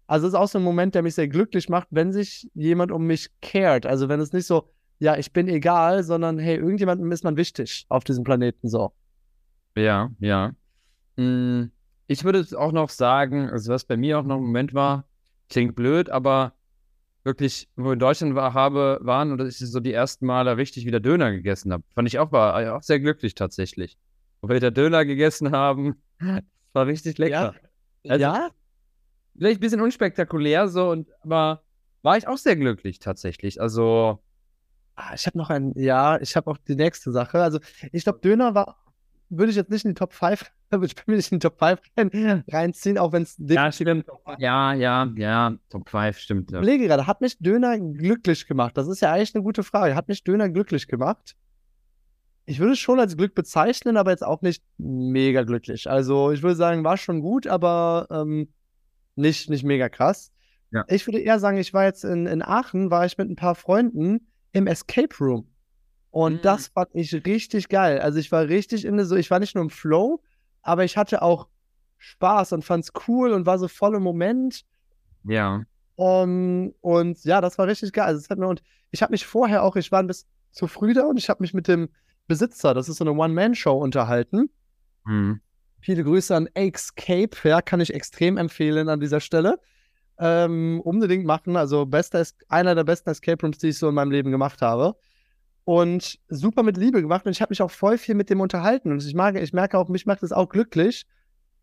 also es ist auch so ein Moment, der mich sehr glücklich macht, wenn sich jemand um mich cared. Also wenn es nicht so, ja, ich bin egal, sondern hey, irgendjemandem ist man wichtig auf diesem Planeten so. Ja, ja. Hm ich würde auch noch sagen, also was bei mir auch noch ein Moment war, klingt blöd, aber wirklich, wo ich in Deutschland war, habe, waren und ich so die ersten Male richtig wieder Döner gegessen habe. Fand ich auch, war auch sehr glücklich tatsächlich. Wo wir wieder Döner gegessen haben, <laughs> war richtig lecker. Ja? Also, ja? Vielleicht ein bisschen unspektakulär so, und, aber war ich auch sehr glücklich tatsächlich. Also. Ah, ich habe noch ein, ja, ich habe auch die nächste Sache. Also, ich glaube, Döner war würde ich jetzt nicht in die Top 5, <laughs> ich nicht in die Top 5 reinziehen, auch wenn es. Ja, stimmt. Ja, ja, ja, Top 5 stimmt. Ich überlege gerade, hat mich Döner glücklich gemacht? Das ist ja eigentlich eine gute Frage. Hat mich Döner glücklich gemacht? Ich würde es schon als Glück bezeichnen, aber jetzt auch nicht mega glücklich. Also ich würde sagen, war schon gut, aber ähm, nicht, nicht mega krass. Ja. Ich würde eher sagen, ich war jetzt in, in Aachen, war ich mit ein paar Freunden im Escape Room. Und mhm. das fand ich richtig geil. Also ich war richtig in so, ich war nicht nur im Flow, aber ich hatte auch Spaß und fand es cool und war so voll im Moment. Ja. Um, und ja, das war richtig geil. Also es hat mir, und ich habe mich vorher auch, ich war ein bisschen zu früh da und ich habe mich mit dem Besitzer, das ist so eine One-Man-Show, unterhalten. Mhm. Viele Grüße an Escape, ja, kann ich extrem empfehlen an dieser Stelle. Ähm, unbedingt machen. Also bester, einer der besten Escape Rooms, die ich so in meinem Leben gemacht habe und super mit Liebe gemacht und ich habe mich auch voll viel mit dem unterhalten und ich mag, ich merke auch, mich macht es auch glücklich,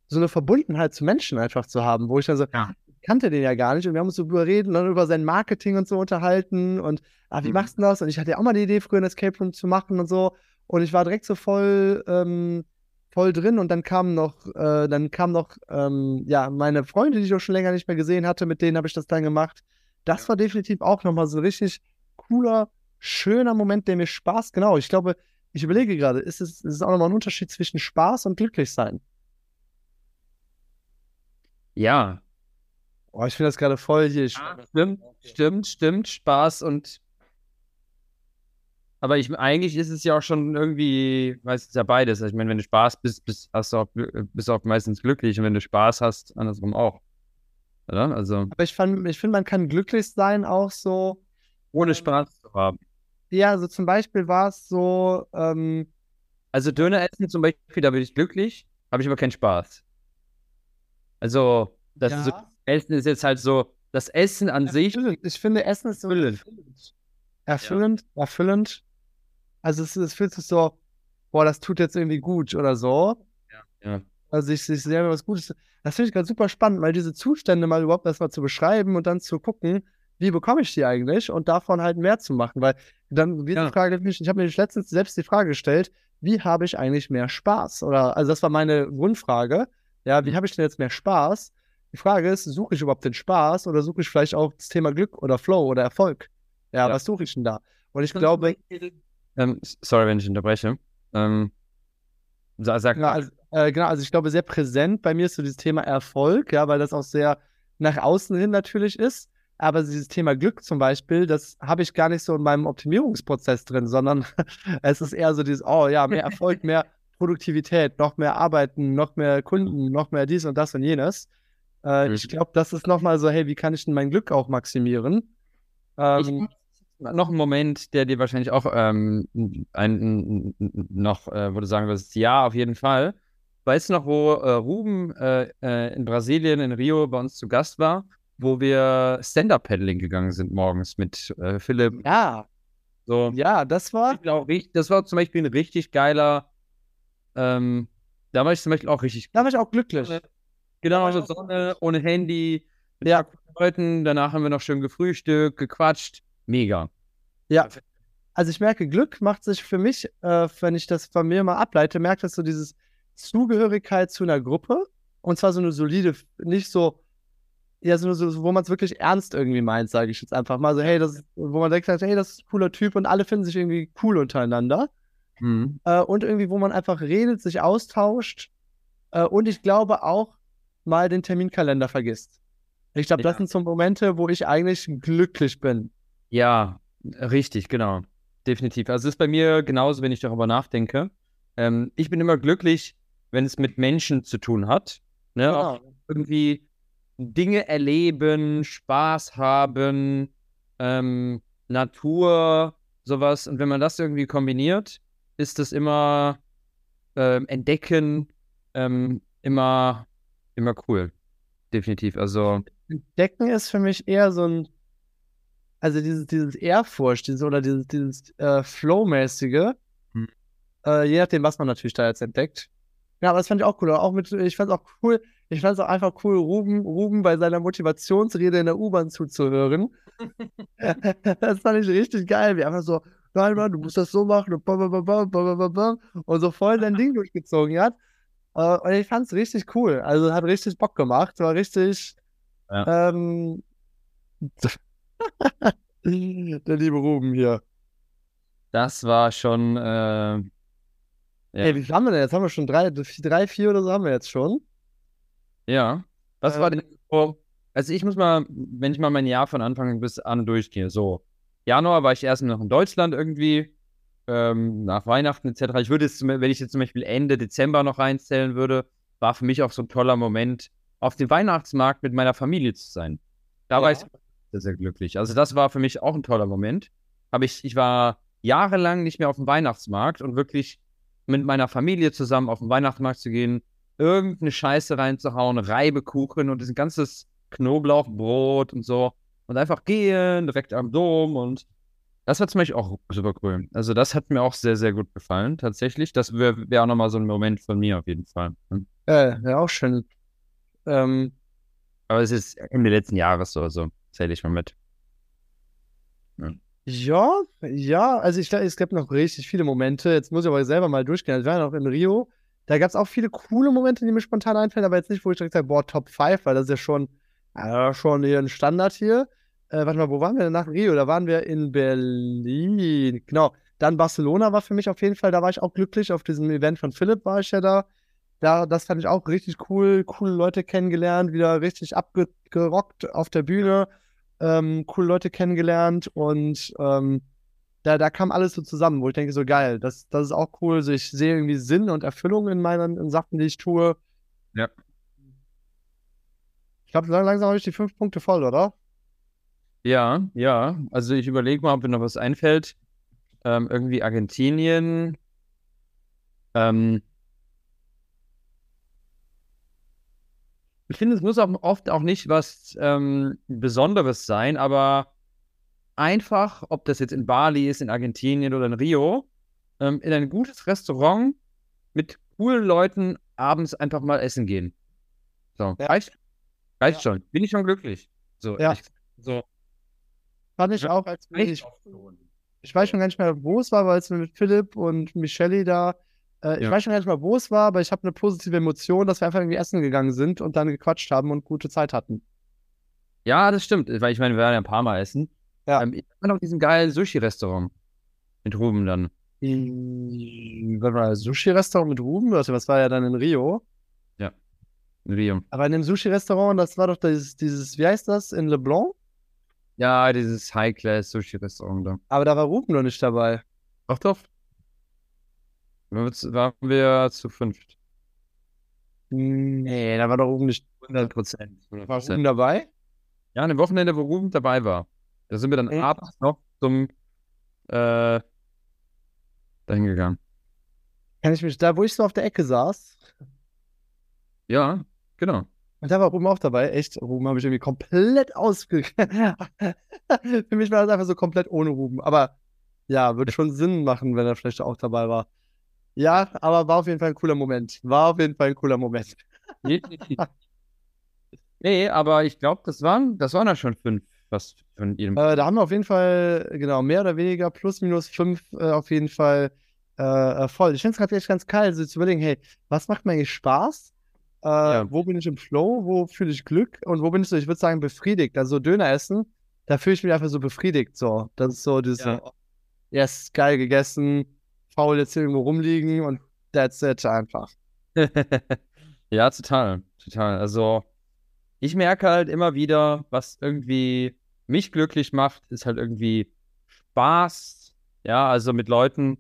so eine Verbundenheit zu Menschen einfach zu haben, wo ich also ja. kannte den ja gar nicht und wir haben uns so über reden und dann über sein Marketing und so unterhalten und ah, wie mhm. machst du das? Und ich hatte ja auch mal die Idee, früher ein Escape Room zu machen und so und ich war direkt so voll ähm, voll drin und dann kam noch, äh, dann kam noch, ähm, ja, meine Freunde, die ich auch schon länger nicht mehr gesehen hatte, mit denen habe ich das dann gemacht. Das war definitiv auch nochmal so richtig cooler schöner Moment, der mir Spaß, genau, ich glaube, ich überlege gerade, ist es, ist es auch nochmal ein Unterschied zwischen Spaß und glücklich sein? Ja. Oh, ich finde das gerade voll hier. Ja, stimmt, stimmt, stimmt. Spaß und. Aber ich, eigentlich ist es ja auch schon irgendwie, weißt du, ja beides. Ich meine, wenn du Spaß bist, bist, hast du auch, bist du auch meistens glücklich und wenn du Spaß hast, andersrum auch. Oder? Also. Aber ich, ich finde, man kann glücklich sein auch so. Ohne Spaß zu haben. Ja, also zum Beispiel war es so, ähm, also Döner essen zum Beispiel, da bin ich glücklich, habe ich aber keinen Spaß. Also, das ja. so, Essen ist jetzt halt so, das Essen an sich. Ich finde, Essen ist so. erfüllend, ja. erfüllend. Also es, es fühlt sich so, boah, das tut jetzt irgendwie gut oder so. Ja. ja. Also ich, ich sehe was Gutes. Das finde ich gerade super spannend, mal diese Zustände mal überhaupt erstmal zu beschreiben und dann zu gucken, wie bekomme ich die eigentlich und davon halt mehr zu machen. Weil dann wird ja. die Frage, ich habe mir letztens selbst die Frage gestellt, wie habe ich eigentlich mehr Spaß? Oder also das war meine Grundfrage. Ja, wie mhm. habe ich denn jetzt mehr Spaß? Die Frage ist, suche ich überhaupt den Spaß oder suche ich vielleicht auch das Thema Glück oder Flow oder Erfolg? Ja, ja. was suche ich denn da? Und ich glaube. Ähm, sorry, wenn ich unterbreche. Ähm, sag. Ja, also, äh, genau, also ich glaube, sehr präsent bei mir ist so dieses Thema Erfolg, ja, weil das auch sehr nach außen hin natürlich ist. Aber dieses Thema Glück zum Beispiel, das habe ich gar nicht so in meinem Optimierungsprozess drin, sondern <laughs> es ist eher so dieses, oh ja, mehr Erfolg, <laughs> mehr Produktivität, noch mehr Arbeiten, noch mehr Kunden, noch mehr dies und das und jenes. Äh, ich glaube, das ist nochmal so, hey, wie kann ich denn mein Glück auch maximieren? Ähm, noch ein Moment, der dir wahrscheinlich auch ähm, ein, noch, äh, würde sagen würdest, ja, auf jeden Fall. Weißt du noch, wo äh, Ruben äh, äh, in Brasilien, in Rio bei uns zu Gast war, wo wir Stand-Up-Paddling gegangen sind morgens mit äh, Philipp? Ja. So. Ja, das war. Auch, das war zum Beispiel ein richtig geiler. Ähm, da war ich zum Beispiel auch richtig. Da war ich auch glücklich. Genau, also Sonne, ohne Handy, mit ja. Leuten. Danach haben wir noch schön gefrühstückt, gequatscht. Mega. Ja. Also ich merke, Glück macht sich für mich, äh, wenn ich das von mir mal ableite, merkt das so dieses Zugehörigkeit zu einer Gruppe. Und zwar so eine solide, nicht so, ja, so, so wo man es wirklich ernst irgendwie meint, sage ich jetzt einfach mal. So, hey, das, wo man denkt, hey, das ist ein cooler Typ und alle finden sich irgendwie cool untereinander. Mhm. Äh, und irgendwie, wo man einfach redet, sich austauscht. Äh, und ich glaube auch mal den Terminkalender vergisst. Ich glaube, ja. das sind so Momente, wo ich eigentlich glücklich bin. Ja, richtig, genau. Definitiv. Also es ist bei mir genauso, wenn ich darüber nachdenke. Ähm, ich bin immer glücklich, wenn es mit Menschen zu tun hat. Ne? Genau. Auch irgendwie Dinge erleben, Spaß haben, ähm, Natur, sowas. Und wenn man das irgendwie kombiniert, ist das immer ähm, entdecken, ähm, immer, immer cool. Definitiv. Also. Entdecken ist für mich eher so ein, also dieses, dieses Ehrfurcht, dieses, oder dieses, dieses äh, Flow-mäßige, hm. äh, je nachdem, was man natürlich da jetzt entdeckt. Ja, aber das fand ich auch cool. Auch mit, ich fand es auch cool, ich fand es auch einfach cool, Ruben, Ruben bei seiner Motivationsrede in der U-Bahn zuzuhören. <laughs> <laughs> das fand ich richtig geil. Wir einfach so, nein, Mann, du musst das so machen und, und so voll sein Ding durchgezogen hat. Uh, und ich fand es richtig cool. Also hat richtig Bock gemacht. War richtig. Ja. Ähm, <laughs> der liebe Ruben hier. Das war schon. Äh, ja. Ey, wie viel haben wir denn jetzt? Haben wir schon drei, drei, vier oder so haben wir jetzt schon? Ja. Was ähm, war denn so? Also ich muss mal, wenn ich mal mein Jahr von Anfang bis an durchgehe, so. Januar war ich erst noch in Deutschland irgendwie, ähm, nach Weihnachten etc. Ich würde es, wenn ich jetzt zum Beispiel Ende Dezember noch reinzählen würde, war für mich auch so ein toller Moment, auf dem Weihnachtsmarkt mit meiner Familie zu sein. Da ja. war ich sehr, sehr glücklich. Also das war für mich auch ein toller Moment. Aber ich, ich war jahrelang nicht mehr auf dem Weihnachtsmarkt und wirklich mit meiner Familie zusammen auf den Weihnachtsmarkt zu gehen, irgendeine Scheiße reinzuhauen, Reibekuchen und das ganzes Knoblauchbrot und so und einfach gehen, direkt am Dom und das war zum Beispiel auch super cool. Also das hat mir auch sehr, sehr gut gefallen, tatsächlich. Das wäre wär auch nochmal so ein Moment von mir auf jeden Fall. Ja, ja auch schön. Ähm, Aber es ist Ende letzten Jahres so, also zähle ich mal mit. Ja. Ja, ja, also ich, es gab noch richtig viele Momente. Jetzt muss ich aber selber mal durchgehen. Also wir waren auch in Rio. Da gab es auch viele coole Momente, die mir spontan einfallen, aber jetzt nicht, wo ich direkt sage, boah, Top 5, weil das ist ja schon, äh, schon hier ein Standard hier. Äh, warte mal, wo waren wir denn nach Rio? Da waren wir in Berlin. Genau. Dann Barcelona war für mich auf jeden Fall, da war ich auch glücklich. Auf diesem Event von Philipp war ich ja da. Da, das fand ich auch richtig cool. Coole Leute kennengelernt, wieder richtig abgerockt auf der Bühne ähm, coole Leute kennengelernt und ähm, da, da kam alles so zusammen, wo ich denke, so geil, das, das ist auch cool. Also ich sehe irgendwie Sinn und Erfüllung in meinen in Sachen, die ich tue. Ja. Ich glaube, langsam habe ich die fünf Punkte voll, oder? Ja, ja. Also ich überlege mal, ob mir noch was einfällt. Ähm, irgendwie Argentinien. Ähm, Ich finde, es muss auch oft auch nicht was ähm, Besonderes sein, aber einfach, ob das jetzt in Bali ist, in Argentinien oder in Rio, ähm, in ein gutes Restaurant mit coolen Leuten abends einfach mal essen gehen. So, Ja. reicht, reicht Ja. schon. Bin ich schon glücklich. So, Ja. ich, so Fand ich auch, als ich, ich weiß schon gar nicht mehr, wo es war, weil es mit Philipp und Michelle da, äh, ich Ja. weiß schon gar nicht mehr, wo es war, aber ich habe eine positive Emotion, dass wir einfach irgendwie essen gegangen sind und dann gequatscht haben und gute Zeit hatten. Ja, das stimmt, weil ich meine, wir werden ja ein paar Mal essen. Ja. Ähm, ich war noch diesem geilen Sushi-Restaurant mit Ruben dann. Was war das? Sushi-Restaurant mit Ruben? Also, was war ja dann in Rio? In Rio. Aber in dem Sushi-Restaurant, das war doch dieses, dieses, wie heißt das, in LeBlanc? Ja, dieses High-Class-Sushi-Restaurant da. Aber da war Ruben noch nicht dabei. Doch, doch. Waren wir zu fünft. Nee, da war doch Ruben nicht. 100 Prozent. War Ruben dabei? Ja, ein Wochenende, wo Ruben dabei war. Da sind wir dann Echt? abends noch zum äh, dahin gegangen. Kann ich mich, da wo ich so auf der Ecke saß, Ja, genau. und da war Ruben auch dabei. Echt, Ruben habe ich irgendwie komplett ausge... <laughs> Für mich war das einfach so komplett ohne Ruben. Aber ja, würde schon Sinn machen, wenn er vielleicht auch dabei war. Ja, aber war auf jeden Fall ein cooler Moment. War auf jeden Fall ein cooler Moment. Definitiv. <laughs> nee, aber ich glaube, das waren, das waren ja schon fünf, was von jedem. Äh, da haben wir auf jeden Fall, genau, mehr oder weniger plus minus fünf äh, auf jeden Fall äh, äh, voll. Ich finde es gerade echt ganz geil, so zu überlegen, hey, was macht mir eigentlich Spaß? Äh, Ja. Wo bin ich im Flow? Wo fühle ich Glück? Und wo bin ich so, ich würde sagen, befriedigt? Also Döner essen, da fühle ich mich einfach so befriedigt. So, das ist so dieses, Ja. yes, geil gegessen, faul jetzt irgendwo rumliegen und that's it einfach. <laughs> Ja, total, total. Also, ich merke halt immer wieder, was irgendwie mich glücklich macht, ist halt irgendwie Spaß. Ja, also mit Leuten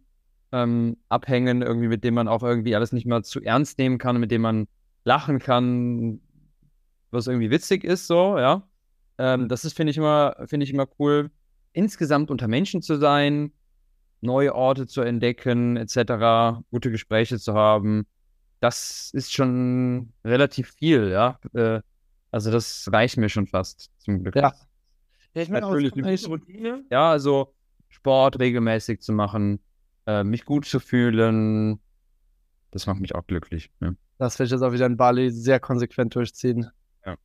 ähm, abhängen, irgendwie, mit denen man auch irgendwie alles nicht mehr zu ernst nehmen kann, mit denen man lachen kann, was irgendwie witzig ist, so, ja. Ähm, das ist, finde ich immer, finde ich immer cool. Insgesamt unter Menschen zu sein, neue Orte zu entdecken, etc., gute Gespräche zu haben das ist schon relativ viel, ja. Äh, also das reicht mir schon fast, zum Glück. Ja. Ja, ich meine, Natürlich eigentlich- Routine. Ja, also Sport regelmäßig zu machen, äh, mich gut zu fühlen, das macht mich auch glücklich. Ja. Das werde ich jetzt auch wieder in Bali sehr konsequent durchziehen. Ja.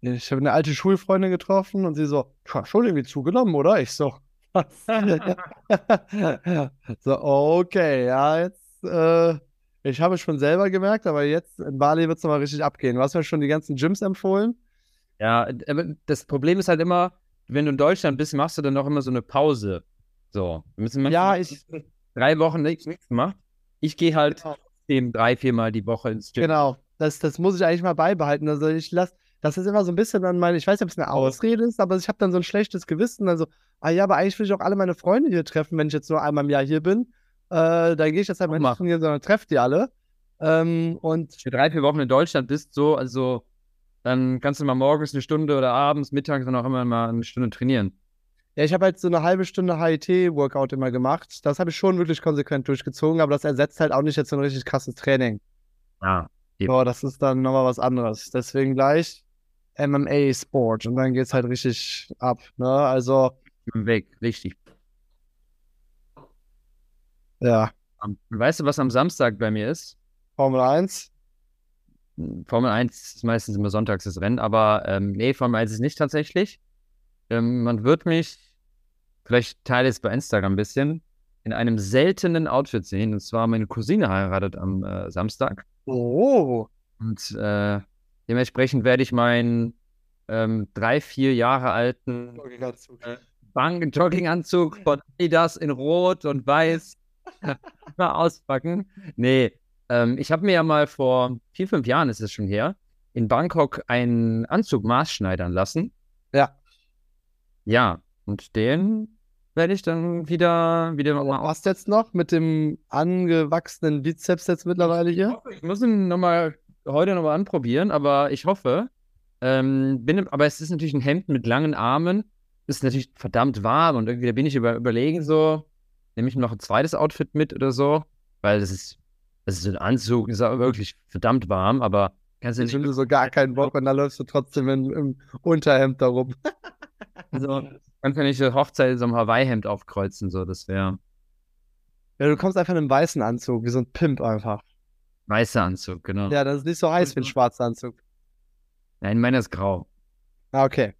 Ich habe eine alte Schulfreundin getroffen und sie so, "Tja, schon irgendwie zugenommen, oder? Ich so? <laughs> so, okay, ja, jetzt, äh, ich habe es schon selber gemerkt, aber jetzt in Bali wird es nochmal richtig abgehen. Du hast mir schon die ganzen Gyms empfohlen. ja, aber das Problem ist halt immer, wenn du in Deutschland bist, machst du dann auch immer so eine Pause. So, wir müssen Ja, ich, drei Wochen nichts, nichts gemacht. Ich gehe halt Genau. eben drei, viermal die Woche ins Gym. genau, das, das muss ich eigentlich mal beibehalten. Also ich lasse, das ist immer so ein bisschen dann meine, ich weiß nicht, ob es eine Ausrede ist, aber ich habe dann so ein schlechtes Gewissen. Also, ah ja, aber eigentlich will ich auch alle meine Freunde hier treffen, wenn ich jetzt nur einmal im Jahr hier bin. Äh, da gehe ich jetzt halt mal nicht trainieren, sondern treffe die alle. Ähm, und für drei, vier Wochen in Deutschland bist, so, also dann kannst du mal morgens eine Stunde oder abends, mittags dann auch immer mal eine Stunde trainieren. ja, ich habe halt so eine halbe Stunde HIT-Workout immer gemacht. Das habe ich schon wirklich konsequent durchgezogen, aber das ersetzt halt auch nicht jetzt so ein richtig krasses Training. Ja. Eben. Boah, das ist dann nochmal was anderes. Deswegen gleich MMA-Sport und dann geht's halt richtig ab. Ne? Also, Weg, richtig. ja, Weißt du, was am Samstag bei mir ist? Formel 1. Formel 1 ist meistens immer sonntags das Rennen, aber ähm, nee, Formel 1 ist nicht tatsächlich. Ähm, man wird mich, vielleicht teile ich es bei Instagram ein bisschen, in einem seltenen Outfit sehen. Und zwar meine Cousine heiratet am äh, Samstag. Oh, Und äh, dementsprechend werde ich meinen ähm, drei, vier Jahre alten Bank Jogginganzug von Adidas in Rot und Weiß <laughs> mal auspacken. Nee, ähm, ich habe mir ja mal vor vier, fünf Jahren ist es schon her, in Bangkok einen Anzug maßschneidern lassen. Ja. Ja, und den werde ich dann wieder, wieder mal Was jetzt noch mit dem angewachsenen Bizeps jetzt mittlerweile hier? Ich muss ihn noch mal, heute nochmal anprobieren, aber ich hoffe. Ähm, bin, aber es ist natürlich ein Hemd mit langen Armen. Ist natürlich verdammt warm und irgendwie da bin ich über, überlegen so, nehme ich noch ein zweites Outfit mit oder so, weil das ist, das ist so ein Anzug, ist wirklich verdammt warm, aber kannst du Ich nicht. finde so gar keinen Bock und dann läufst du trotzdem in, im Unterhemd da rum. <laughs> Also, <laughs> kannst ja nicht die Hochzeit in so einem Hawaii-Hemd aufkreuzen, so, das wäre Ja, du kommst einfach in einem weißen Anzug, wie so ein Pimp einfach. Weißer Anzug, genau. Ja, das ist nicht so heiß wie ein schwarzer Anzug. Nein, meiner ist grau. Ah, okay.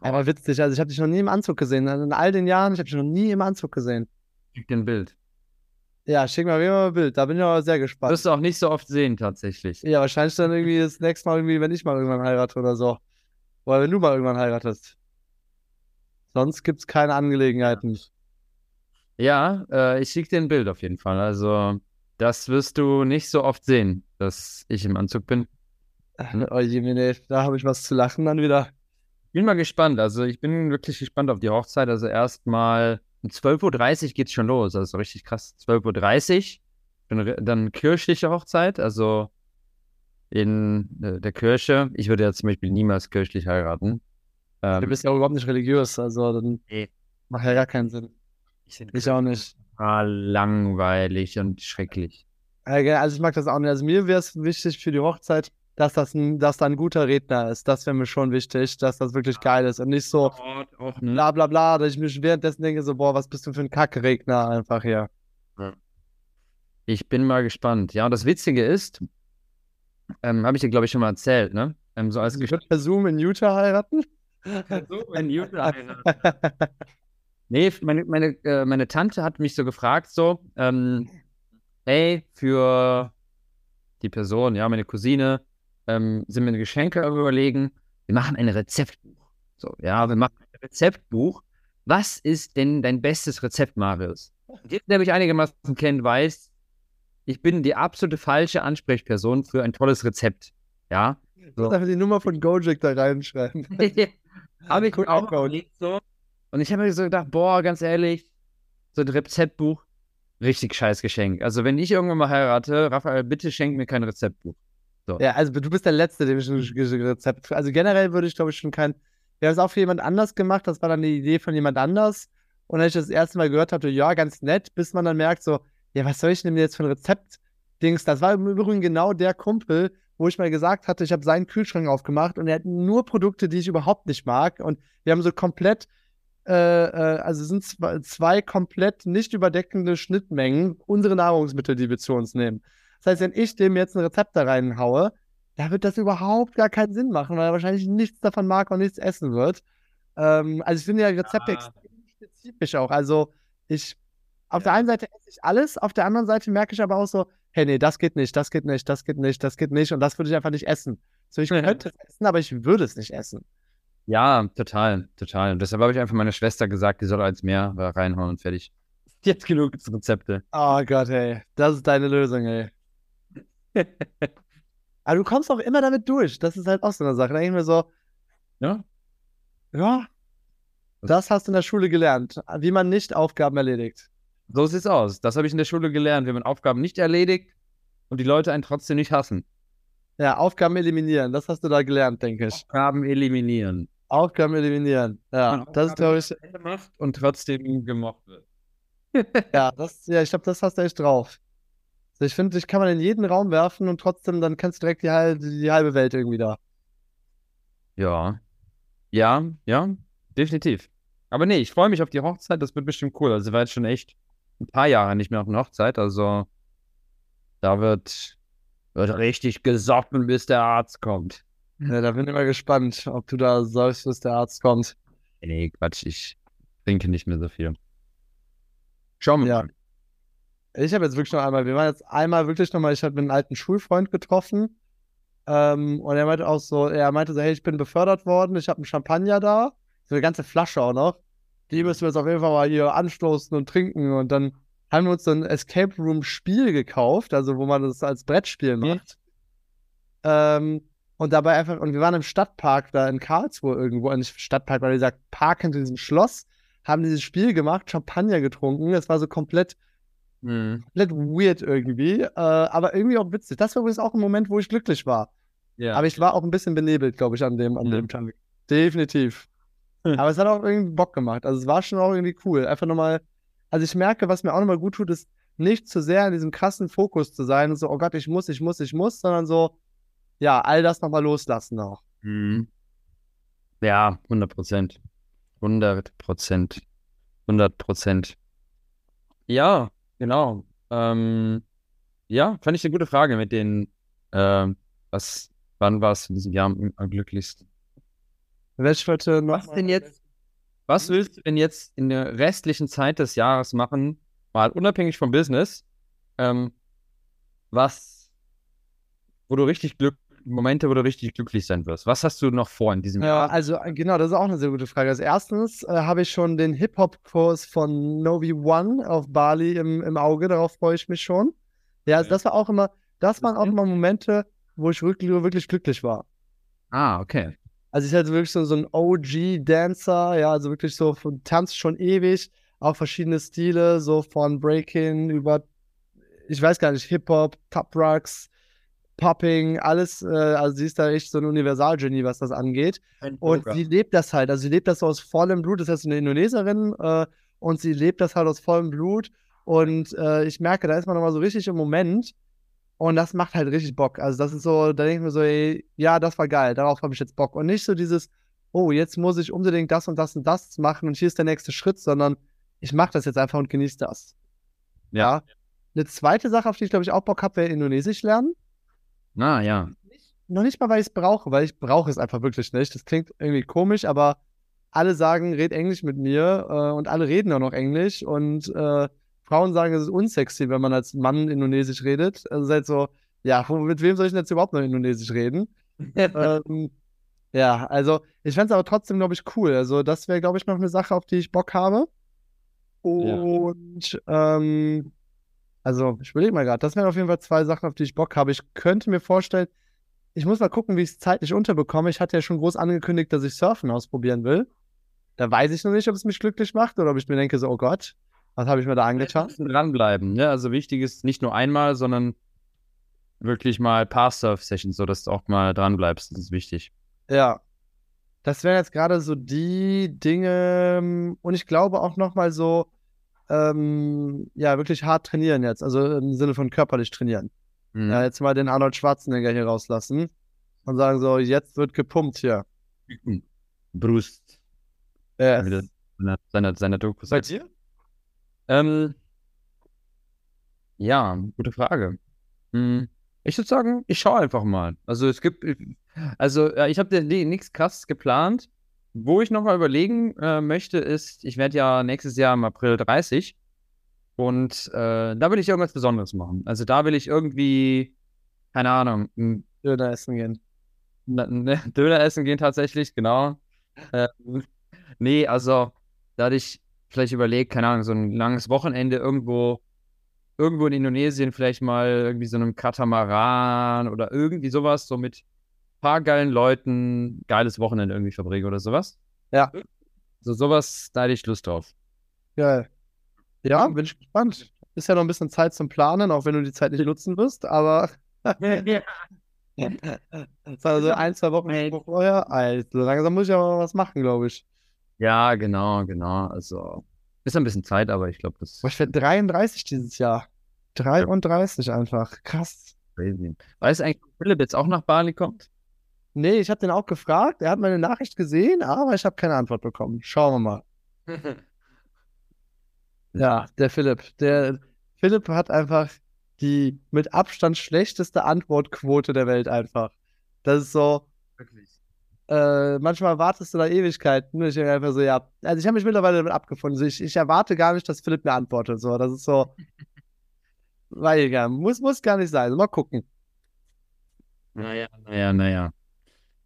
Aber witzig, also ich habe dich noch nie im Anzug gesehen. Also In all den Jahren, ich habe dich noch nie im Anzug gesehen. Schick dir ein Bild. Ja, schick mal wieder mal ein Bild, da bin ich aber sehr gespannt. Wirst du auch nicht so oft sehen, tatsächlich. Ja, wahrscheinlich dann irgendwie das nächste Mal irgendwie, wenn ich mal irgendwann heirate oder so. Oder wenn du mal irgendwann heiratest. Sonst gibt's keine Angelegenheiten. Ja, äh, ich schicke dir ein Bild auf jeden Fall. Also, das wirst du nicht so oft sehen, dass ich im Anzug bin. Oh je, da habe ich was zu lachen dann wieder. Bin mal gespannt. Also, ich bin wirklich gespannt auf die Hochzeit. Also, erstmal um 12.30 Uhr geht's schon los. Also, richtig krass. 12.30 Uhr. Dann, kirchliche Hochzeit, also in äh, der Kirche. Ich würde ja zum Beispiel niemals kirchlich heiraten. Du Ähm, bist ja auch überhaupt nicht religiös, also dann Nee. macht ja gar keinen Sinn. ich Ich auch nicht. Langweilig und schrecklich. Äh, Also ich mag das auch nicht. Also mir wäre es wichtig für die Hochzeit, dass das ein, dass da ein guter Redner ist. Das wäre mir schon wichtig, dass das wirklich geil ist und nicht so auch, ne? bla bla bla, dass ich mich währenddessen denke so, boah, was bist du für ein Kackregner einfach hier. Ich bin mal gespannt. Ja, und das Witzige ist, ähm, habe ich dir, glaube ich, schon mal erzählt, ne? Ähm, so als ich würde per Zoom in Utah heiraten. <laughs> Ein <laughs> Nee, meine, meine, äh, meine Tante hat mich so gefragt, so, ähm, hey, für die Person, ja, meine Cousine, ähm, sind ein Geschenke überlegen. Wir machen ein Rezeptbuch. So, ja, wir machen ein Rezeptbuch. Was ist denn dein bestes Rezept, Marius? Jeder, der mich einigermaßen kennt, weiß, ich bin die absolute falsche Ansprechperson für ein tolles Rezept. Ja, Ich muss einfach die Nummer von Gojek da reinschreiben. <laughs> habe ich Cool auch überlegt so. Und ich habe mir so gedacht, boah, ganz ehrlich, so ein Rezeptbuch, richtig scheiß Geschenk. Also wenn ich irgendwann mal heirate, Raphael, bitte schenk mir kein Rezeptbuch. Ja, also du bist der Letzte, dem ich ein Rezept. Also generell würde ich, glaube ich, schon kein. Wir haben es auch für jemand anders gemacht, das war dann die Idee von jemand anders. Und als ich das erste Mal gehört habe, ja, ganz nett, bis man dann merkt, so, ja, was soll ich denn jetzt für ein Rezept-Dings? Das war im Übrigen genau der Kumpel, wo ich mal gesagt hatte, ich habe seinen Kühlschrank aufgemacht und er hat nur Produkte, die ich überhaupt nicht mag. Und wir haben so komplett, äh, äh, also es sind zwei, zwei komplett nicht überdeckende Schnittmengen, unsere Nahrungsmittel, die wir zu uns nehmen. Das heißt, wenn ich dem jetzt ein Rezept da reinhaue, da wird das überhaupt gar keinen Sinn machen, weil er wahrscheinlich nichts davon mag und nichts essen wird. Ähm, also ich finde ja Rezepte Ah. extrem spezifisch auch. Also ich, auf der einen Seite esse ich alles, auf der anderen Seite merke ich aber auch so, hey, nee, das geht nicht, das geht nicht, das geht nicht, das geht nicht und das würde ich einfach nicht essen. So, ich Ja. könnte es essen, aber ich würde es nicht essen. Ja, total, total. Und deshalb habe ich einfach meiner Schwester gesagt, die soll als mehr reinhauen und fertig. <laughs> Jetzt genug Rezepte. Oh Gott, ey, das ist deine Lösung, ey. <laughs> Aber du kommst auch immer damit durch. Das ist halt auch so eine Sache. Da denke ich mir so, Ja? ja, das hast du in der Schule gelernt, wie man nicht Aufgaben erledigt. So sieht's aus. Das habe ich in der Schule gelernt, wenn man Aufgaben nicht erledigt und die Leute einen trotzdem nicht hassen. Ja, Aufgaben eliminieren, das hast du da gelernt, denke ich. Aufgaben eliminieren. Aufgaben eliminieren. Ja, Man das ist, glaube ich, macht und trotzdem gemocht wird. <laughs> ja, das, ja, ich glaube, das hast du echt drauf. Also ich finde, dich kann man in jeden Raum werfen und trotzdem, dann kennst du direkt die, halbe, die halbe Welt irgendwie da. Ja. Ja, ja, definitiv. Aber nee, ich freue mich auf die Hochzeit, das wird bestimmt cool. Also, war jetzt schon echt ein paar Jahre nicht mehr auf einer Hochzeit. Also, da wird, wird richtig gesoffen, bis der Arzt kommt. Ja, da bin ich mal gespannt, ob du da säufst, bis der Arzt kommt. Nee, Quatsch, ich trinke nicht mehr so viel. Schauen wir Ja. mal. Ich habe jetzt wirklich noch einmal, wir waren jetzt einmal wirklich nochmal, ich habe einen alten Schulfreund getroffen. Ähm, und er meinte auch so, er meinte so, hey, ich bin befördert worden, ich habe einen Champagner da, so eine ganze Flasche auch noch. Die müssen wir jetzt auf jeden Fall mal hier anstoßen und trinken. Und dann haben wir uns so ein Escape Room Spiel gekauft, also wo man das als Brettspiel macht. Ähm, und dabei einfach, und wir waren im Stadtpark da in Karlsruhe irgendwo, äh, nicht Stadtpark, weil dieser Park hinter diesem Schloss, haben dieses Spiel gemacht, Champagner getrunken. Es war so komplett Mhm. komplett weird irgendwie, äh, aber irgendwie auch witzig. Das war übrigens auch ein Moment, wo ich glücklich war. Ja. Aber ich war auch ein bisschen benebelt, glaube ich, an dem, an Ja. dem Tag. Definitiv. <laughs> Aber es hat auch irgendwie Bock gemacht. Also es war schon auch irgendwie cool. Einfach nochmal, also ich merke, was mir auch nochmal gut tut, ist nicht zu sehr in diesem krassen Fokus zu sein und so, oh Gott, ich muss, ich muss, ich muss, sondern so, ja, all das nochmal loslassen auch. Mhm. Ja, 100 Prozent. 100 Prozent. 100 Prozent. Ja, genau. Ähm, ja, fand ich eine gute Frage mit den, ähm, was, wann war es in diesem Jahr am, am glücklichsten? Welche wollte noch Was mal- denn jetzt? Was willst du denn jetzt in der restlichen Zeit des Jahres machen, mal unabhängig vom Business, ähm, was, wo du richtig Glück, Momente, wo du richtig glücklich sein wirst? Was hast du noch vor in diesem Ja, Jahr? also äh, genau, das ist auch eine sehr gute Frage. Als erstens äh, habe ich schon den Hip-Hop-Kurs von Novi One auf Bali im, im Auge, darauf freue ich mich schon. Ja, also Okay. das war auch immer, das waren auch immer Momente, wo ich wirklich, wirklich glücklich war. Ah, okay. Also ich hatte wirklich so, so ein OG-Dancer, ja, also wirklich so tanzt schon ewig, auch verschiedene Stile, so von Breaking über, ich weiß gar nicht, Hip-Hop, Top Rocks, Popping, alles, äh, also sie ist da echt so ein Universalgenie, was das angeht. Und sie lebt das halt, also sie lebt das so aus vollem Blut, das ist eine Indonesierin äh, und sie lebt das halt aus vollem Blut und äh, ich merke, da ist man nochmal so richtig im Moment und das macht halt richtig Bock. Also das ist so, da denke ich mir so, ey, ja, das war geil, darauf habe ich jetzt Bock und nicht so dieses, oh, jetzt muss ich unbedingt das und das und das machen und hier ist der nächste Schritt, sondern ich mache das jetzt einfach und genieße das. Ja. Eine zweite Sache, auf die ich glaube ich auch Bock habe, wäre Indonesisch lernen. Ah, ja. Noch nicht mal, weil ich es brauche, weil ich brauche es einfach wirklich nicht. Das klingt irgendwie komisch, aber alle sagen, red Englisch mit mir äh, und alle reden auch noch Englisch und äh, Frauen sagen, es ist unsexy, wenn man als Mann Indonesisch redet. Also seid so, ja, mit wem soll ich denn jetzt überhaupt noch Indonesisch reden? <laughs> ähm, ja, also ich fände es aber trotzdem, glaube ich, cool. Also das wäre, glaube ich, noch eine Sache, auf die ich Bock habe. Und ähm, also ich überlege mal gerade, das wären auf jeden Fall zwei Sachen, auf die ich Bock habe. Ich könnte mir vorstellen, ich muss mal gucken, wie ich es zeitlich unterbekomme. Ich hatte ja schon groß angekündigt, dass ich Surfen ausprobieren will. Da weiß ich noch nicht, ob es mich glücklich macht oder ob ich mir denke, so, oh Gott, was habe ich mir da angetan? Dranbleiben, ne? Also wichtig ist nicht nur einmal, sondern wirklich mal ein paar Surf-Sessions, sodass du auch mal dranbleibst. Das ist wichtig. Ja. Das wären jetzt gerade so die Dinge ähm, und ich glaube auch nochmal so, ähm, ja, wirklich hart trainieren jetzt, also im Sinne von körperlich trainieren. Mhm. Ja, jetzt mal den Arnold Schwarzenegger hier rauslassen und sagen so, jetzt wird gepumpt hier. <clears throat> Brust. Äh, Wieder seine, seine, seine Dokus. bei dir? Ähm, ja, gute Frage. Hm, Ich würde sagen, ich schaue einfach mal. Also es gibt, also ja, ich habe nichts krass geplant. Wo ich nochmal überlegen äh, möchte, ist, ich werde ja nächstes Jahr im April 30 und äh, da will ich irgendwas Besonderes machen. Also da will ich irgendwie, keine Ahnung, ein Döner essen gehen. Na- ne, <laughs> Döner essen gehen tatsächlich, genau. Ähm, nee, also da hatte ich vielleicht überlegt, keine Ahnung, so ein langes Wochenende irgendwo, irgendwo in Indonesien, vielleicht mal irgendwie so einem Katamaran oder irgendwie sowas, so mit paar geilen Leuten, geiles Wochenende irgendwie verbringen oder sowas. Ja. So sowas, da hätte ich Lust drauf. Geil. Ja, bin ich gespannt. Ist ja noch ein bisschen Zeit zum Planen, auch wenn du die Zeit nicht nutzen wirst, aber <laughs> das war also ein, zwei Wochen vorher. Also langsam muss ich aber mal was machen, glaube ich. Ja, genau, genau. Also ist ein bisschen Zeit, aber ich glaube, das Boah, ich werde 33 dieses Jahr. 33 einfach. Krass. crazy. Weißt du eigentlich, ob Philipp jetzt auch nach Bali kommt? Nee, ich habe den auch gefragt. Er hat meine Nachricht gesehen, aber ich habe keine Antwort bekommen. Schauen wir mal. <laughs> Ja, der Philipp. Der Philipp hat einfach die mit Abstand schlechteste Antwortquote der Welt einfach. Das ist so, Wirklich. äh, manchmal wartest du da Ewigkeiten. Ich denke einfach so, ja. Also ich habe mich mittlerweile damit abgefunden. Ich, ich erwarte gar nicht, dass Philipp mir antwortet. So, das ist so. <laughs> Weil ja, muss, muss gar nicht sein. Mal gucken. Naja, naja, naja.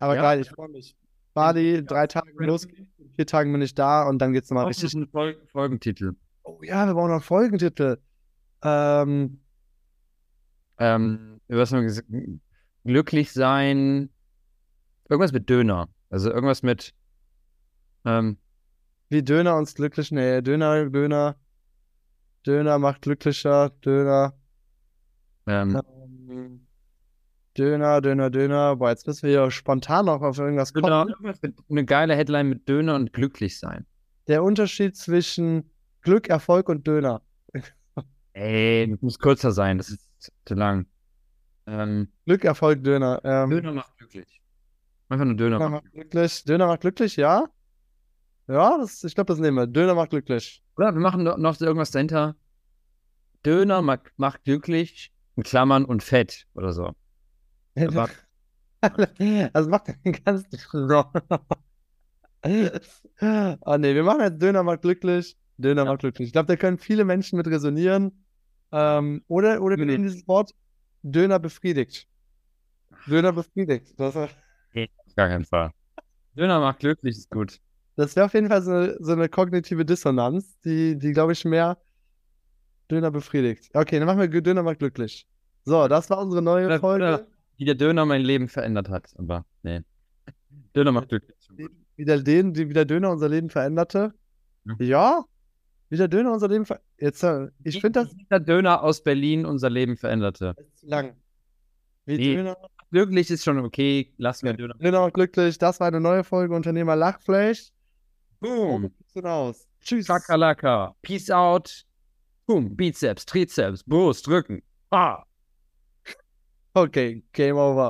Aber Ja. geil, ich freue mich. Bali, drei Tage los, vier Tagen bin ich da und dann geht's nochmal Was ist richtig. ein Fol Folgentitel? Oh ja, wir brauchen noch einen Folgentitel. Ähm, Ähm, was haben wir gesagt? Glücklich sein. Irgendwas mit Döner. Also irgendwas mit. Ähm, wie Döner uns glücklich. Nee, Döner, Döner. Döner macht glücklicher. Döner. Ähm, Döner, Döner, Döner. Boah, jetzt müssen wir ja spontan noch auf irgendwas kommen. irgendwas mit, eine geile Headline mit Döner und glücklich sein. Der Unterschied zwischen Glück, Erfolg und Döner. Ey, das muss kürzer sein, das ist zu lang. Ähm, Glück, Erfolg, Döner. Ähm, Döner macht glücklich. Einfach nur Döner Döner macht glücklich. Döner macht glücklich, ja. Ja, das, ich glaube, das nehmen wir. Döner macht glücklich. Oder wir machen noch, noch irgendwas dahinter. Döner macht, macht glücklich, in Klammern und Fett oder so. Aber- also <laughs> macht den ganzen Ah nee, wir machen jetzt Döner macht glücklich. Döner macht glücklich. Ich glaube, da können viele Menschen mit resonieren. Ähm, oder oder wir Nee. nehmen dieses Wort Döner befriedigt. Döner befriedigt. Das, Auf gar keinen Fall. Döner macht glücklich, ist gut. das wäre auf jeden Fall so eine, so eine kognitive Dissonanz, die, die glaube ich, mehr Döner befriedigt. Okay, dann machen wir Döner macht glücklich. So, das war unsere neue Folge. Wie der Döner mein Leben verändert hat. Aber nee. Döner macht glücklich. Wie der, den, die, wie der Döner unser Leben veränderte. Ja. Ja, wie der Döner unser Leben veränderte. Jetzt, äh, ich finde das Wie der Döner aus Berlin unser Leben veränderte. ist zu lang. Wie Nee. Döner, Glücklich ist schon okay. Lass mir Döner. Döner macht glücklich. Das war eine neue Folge Unternehmer Lachfleisch. Boom. So aus. Tschüss. Chakalaka. Peace out. Boom. Bizeps, Trizeps, Brust, Rücken. Ah. Okay, Game over.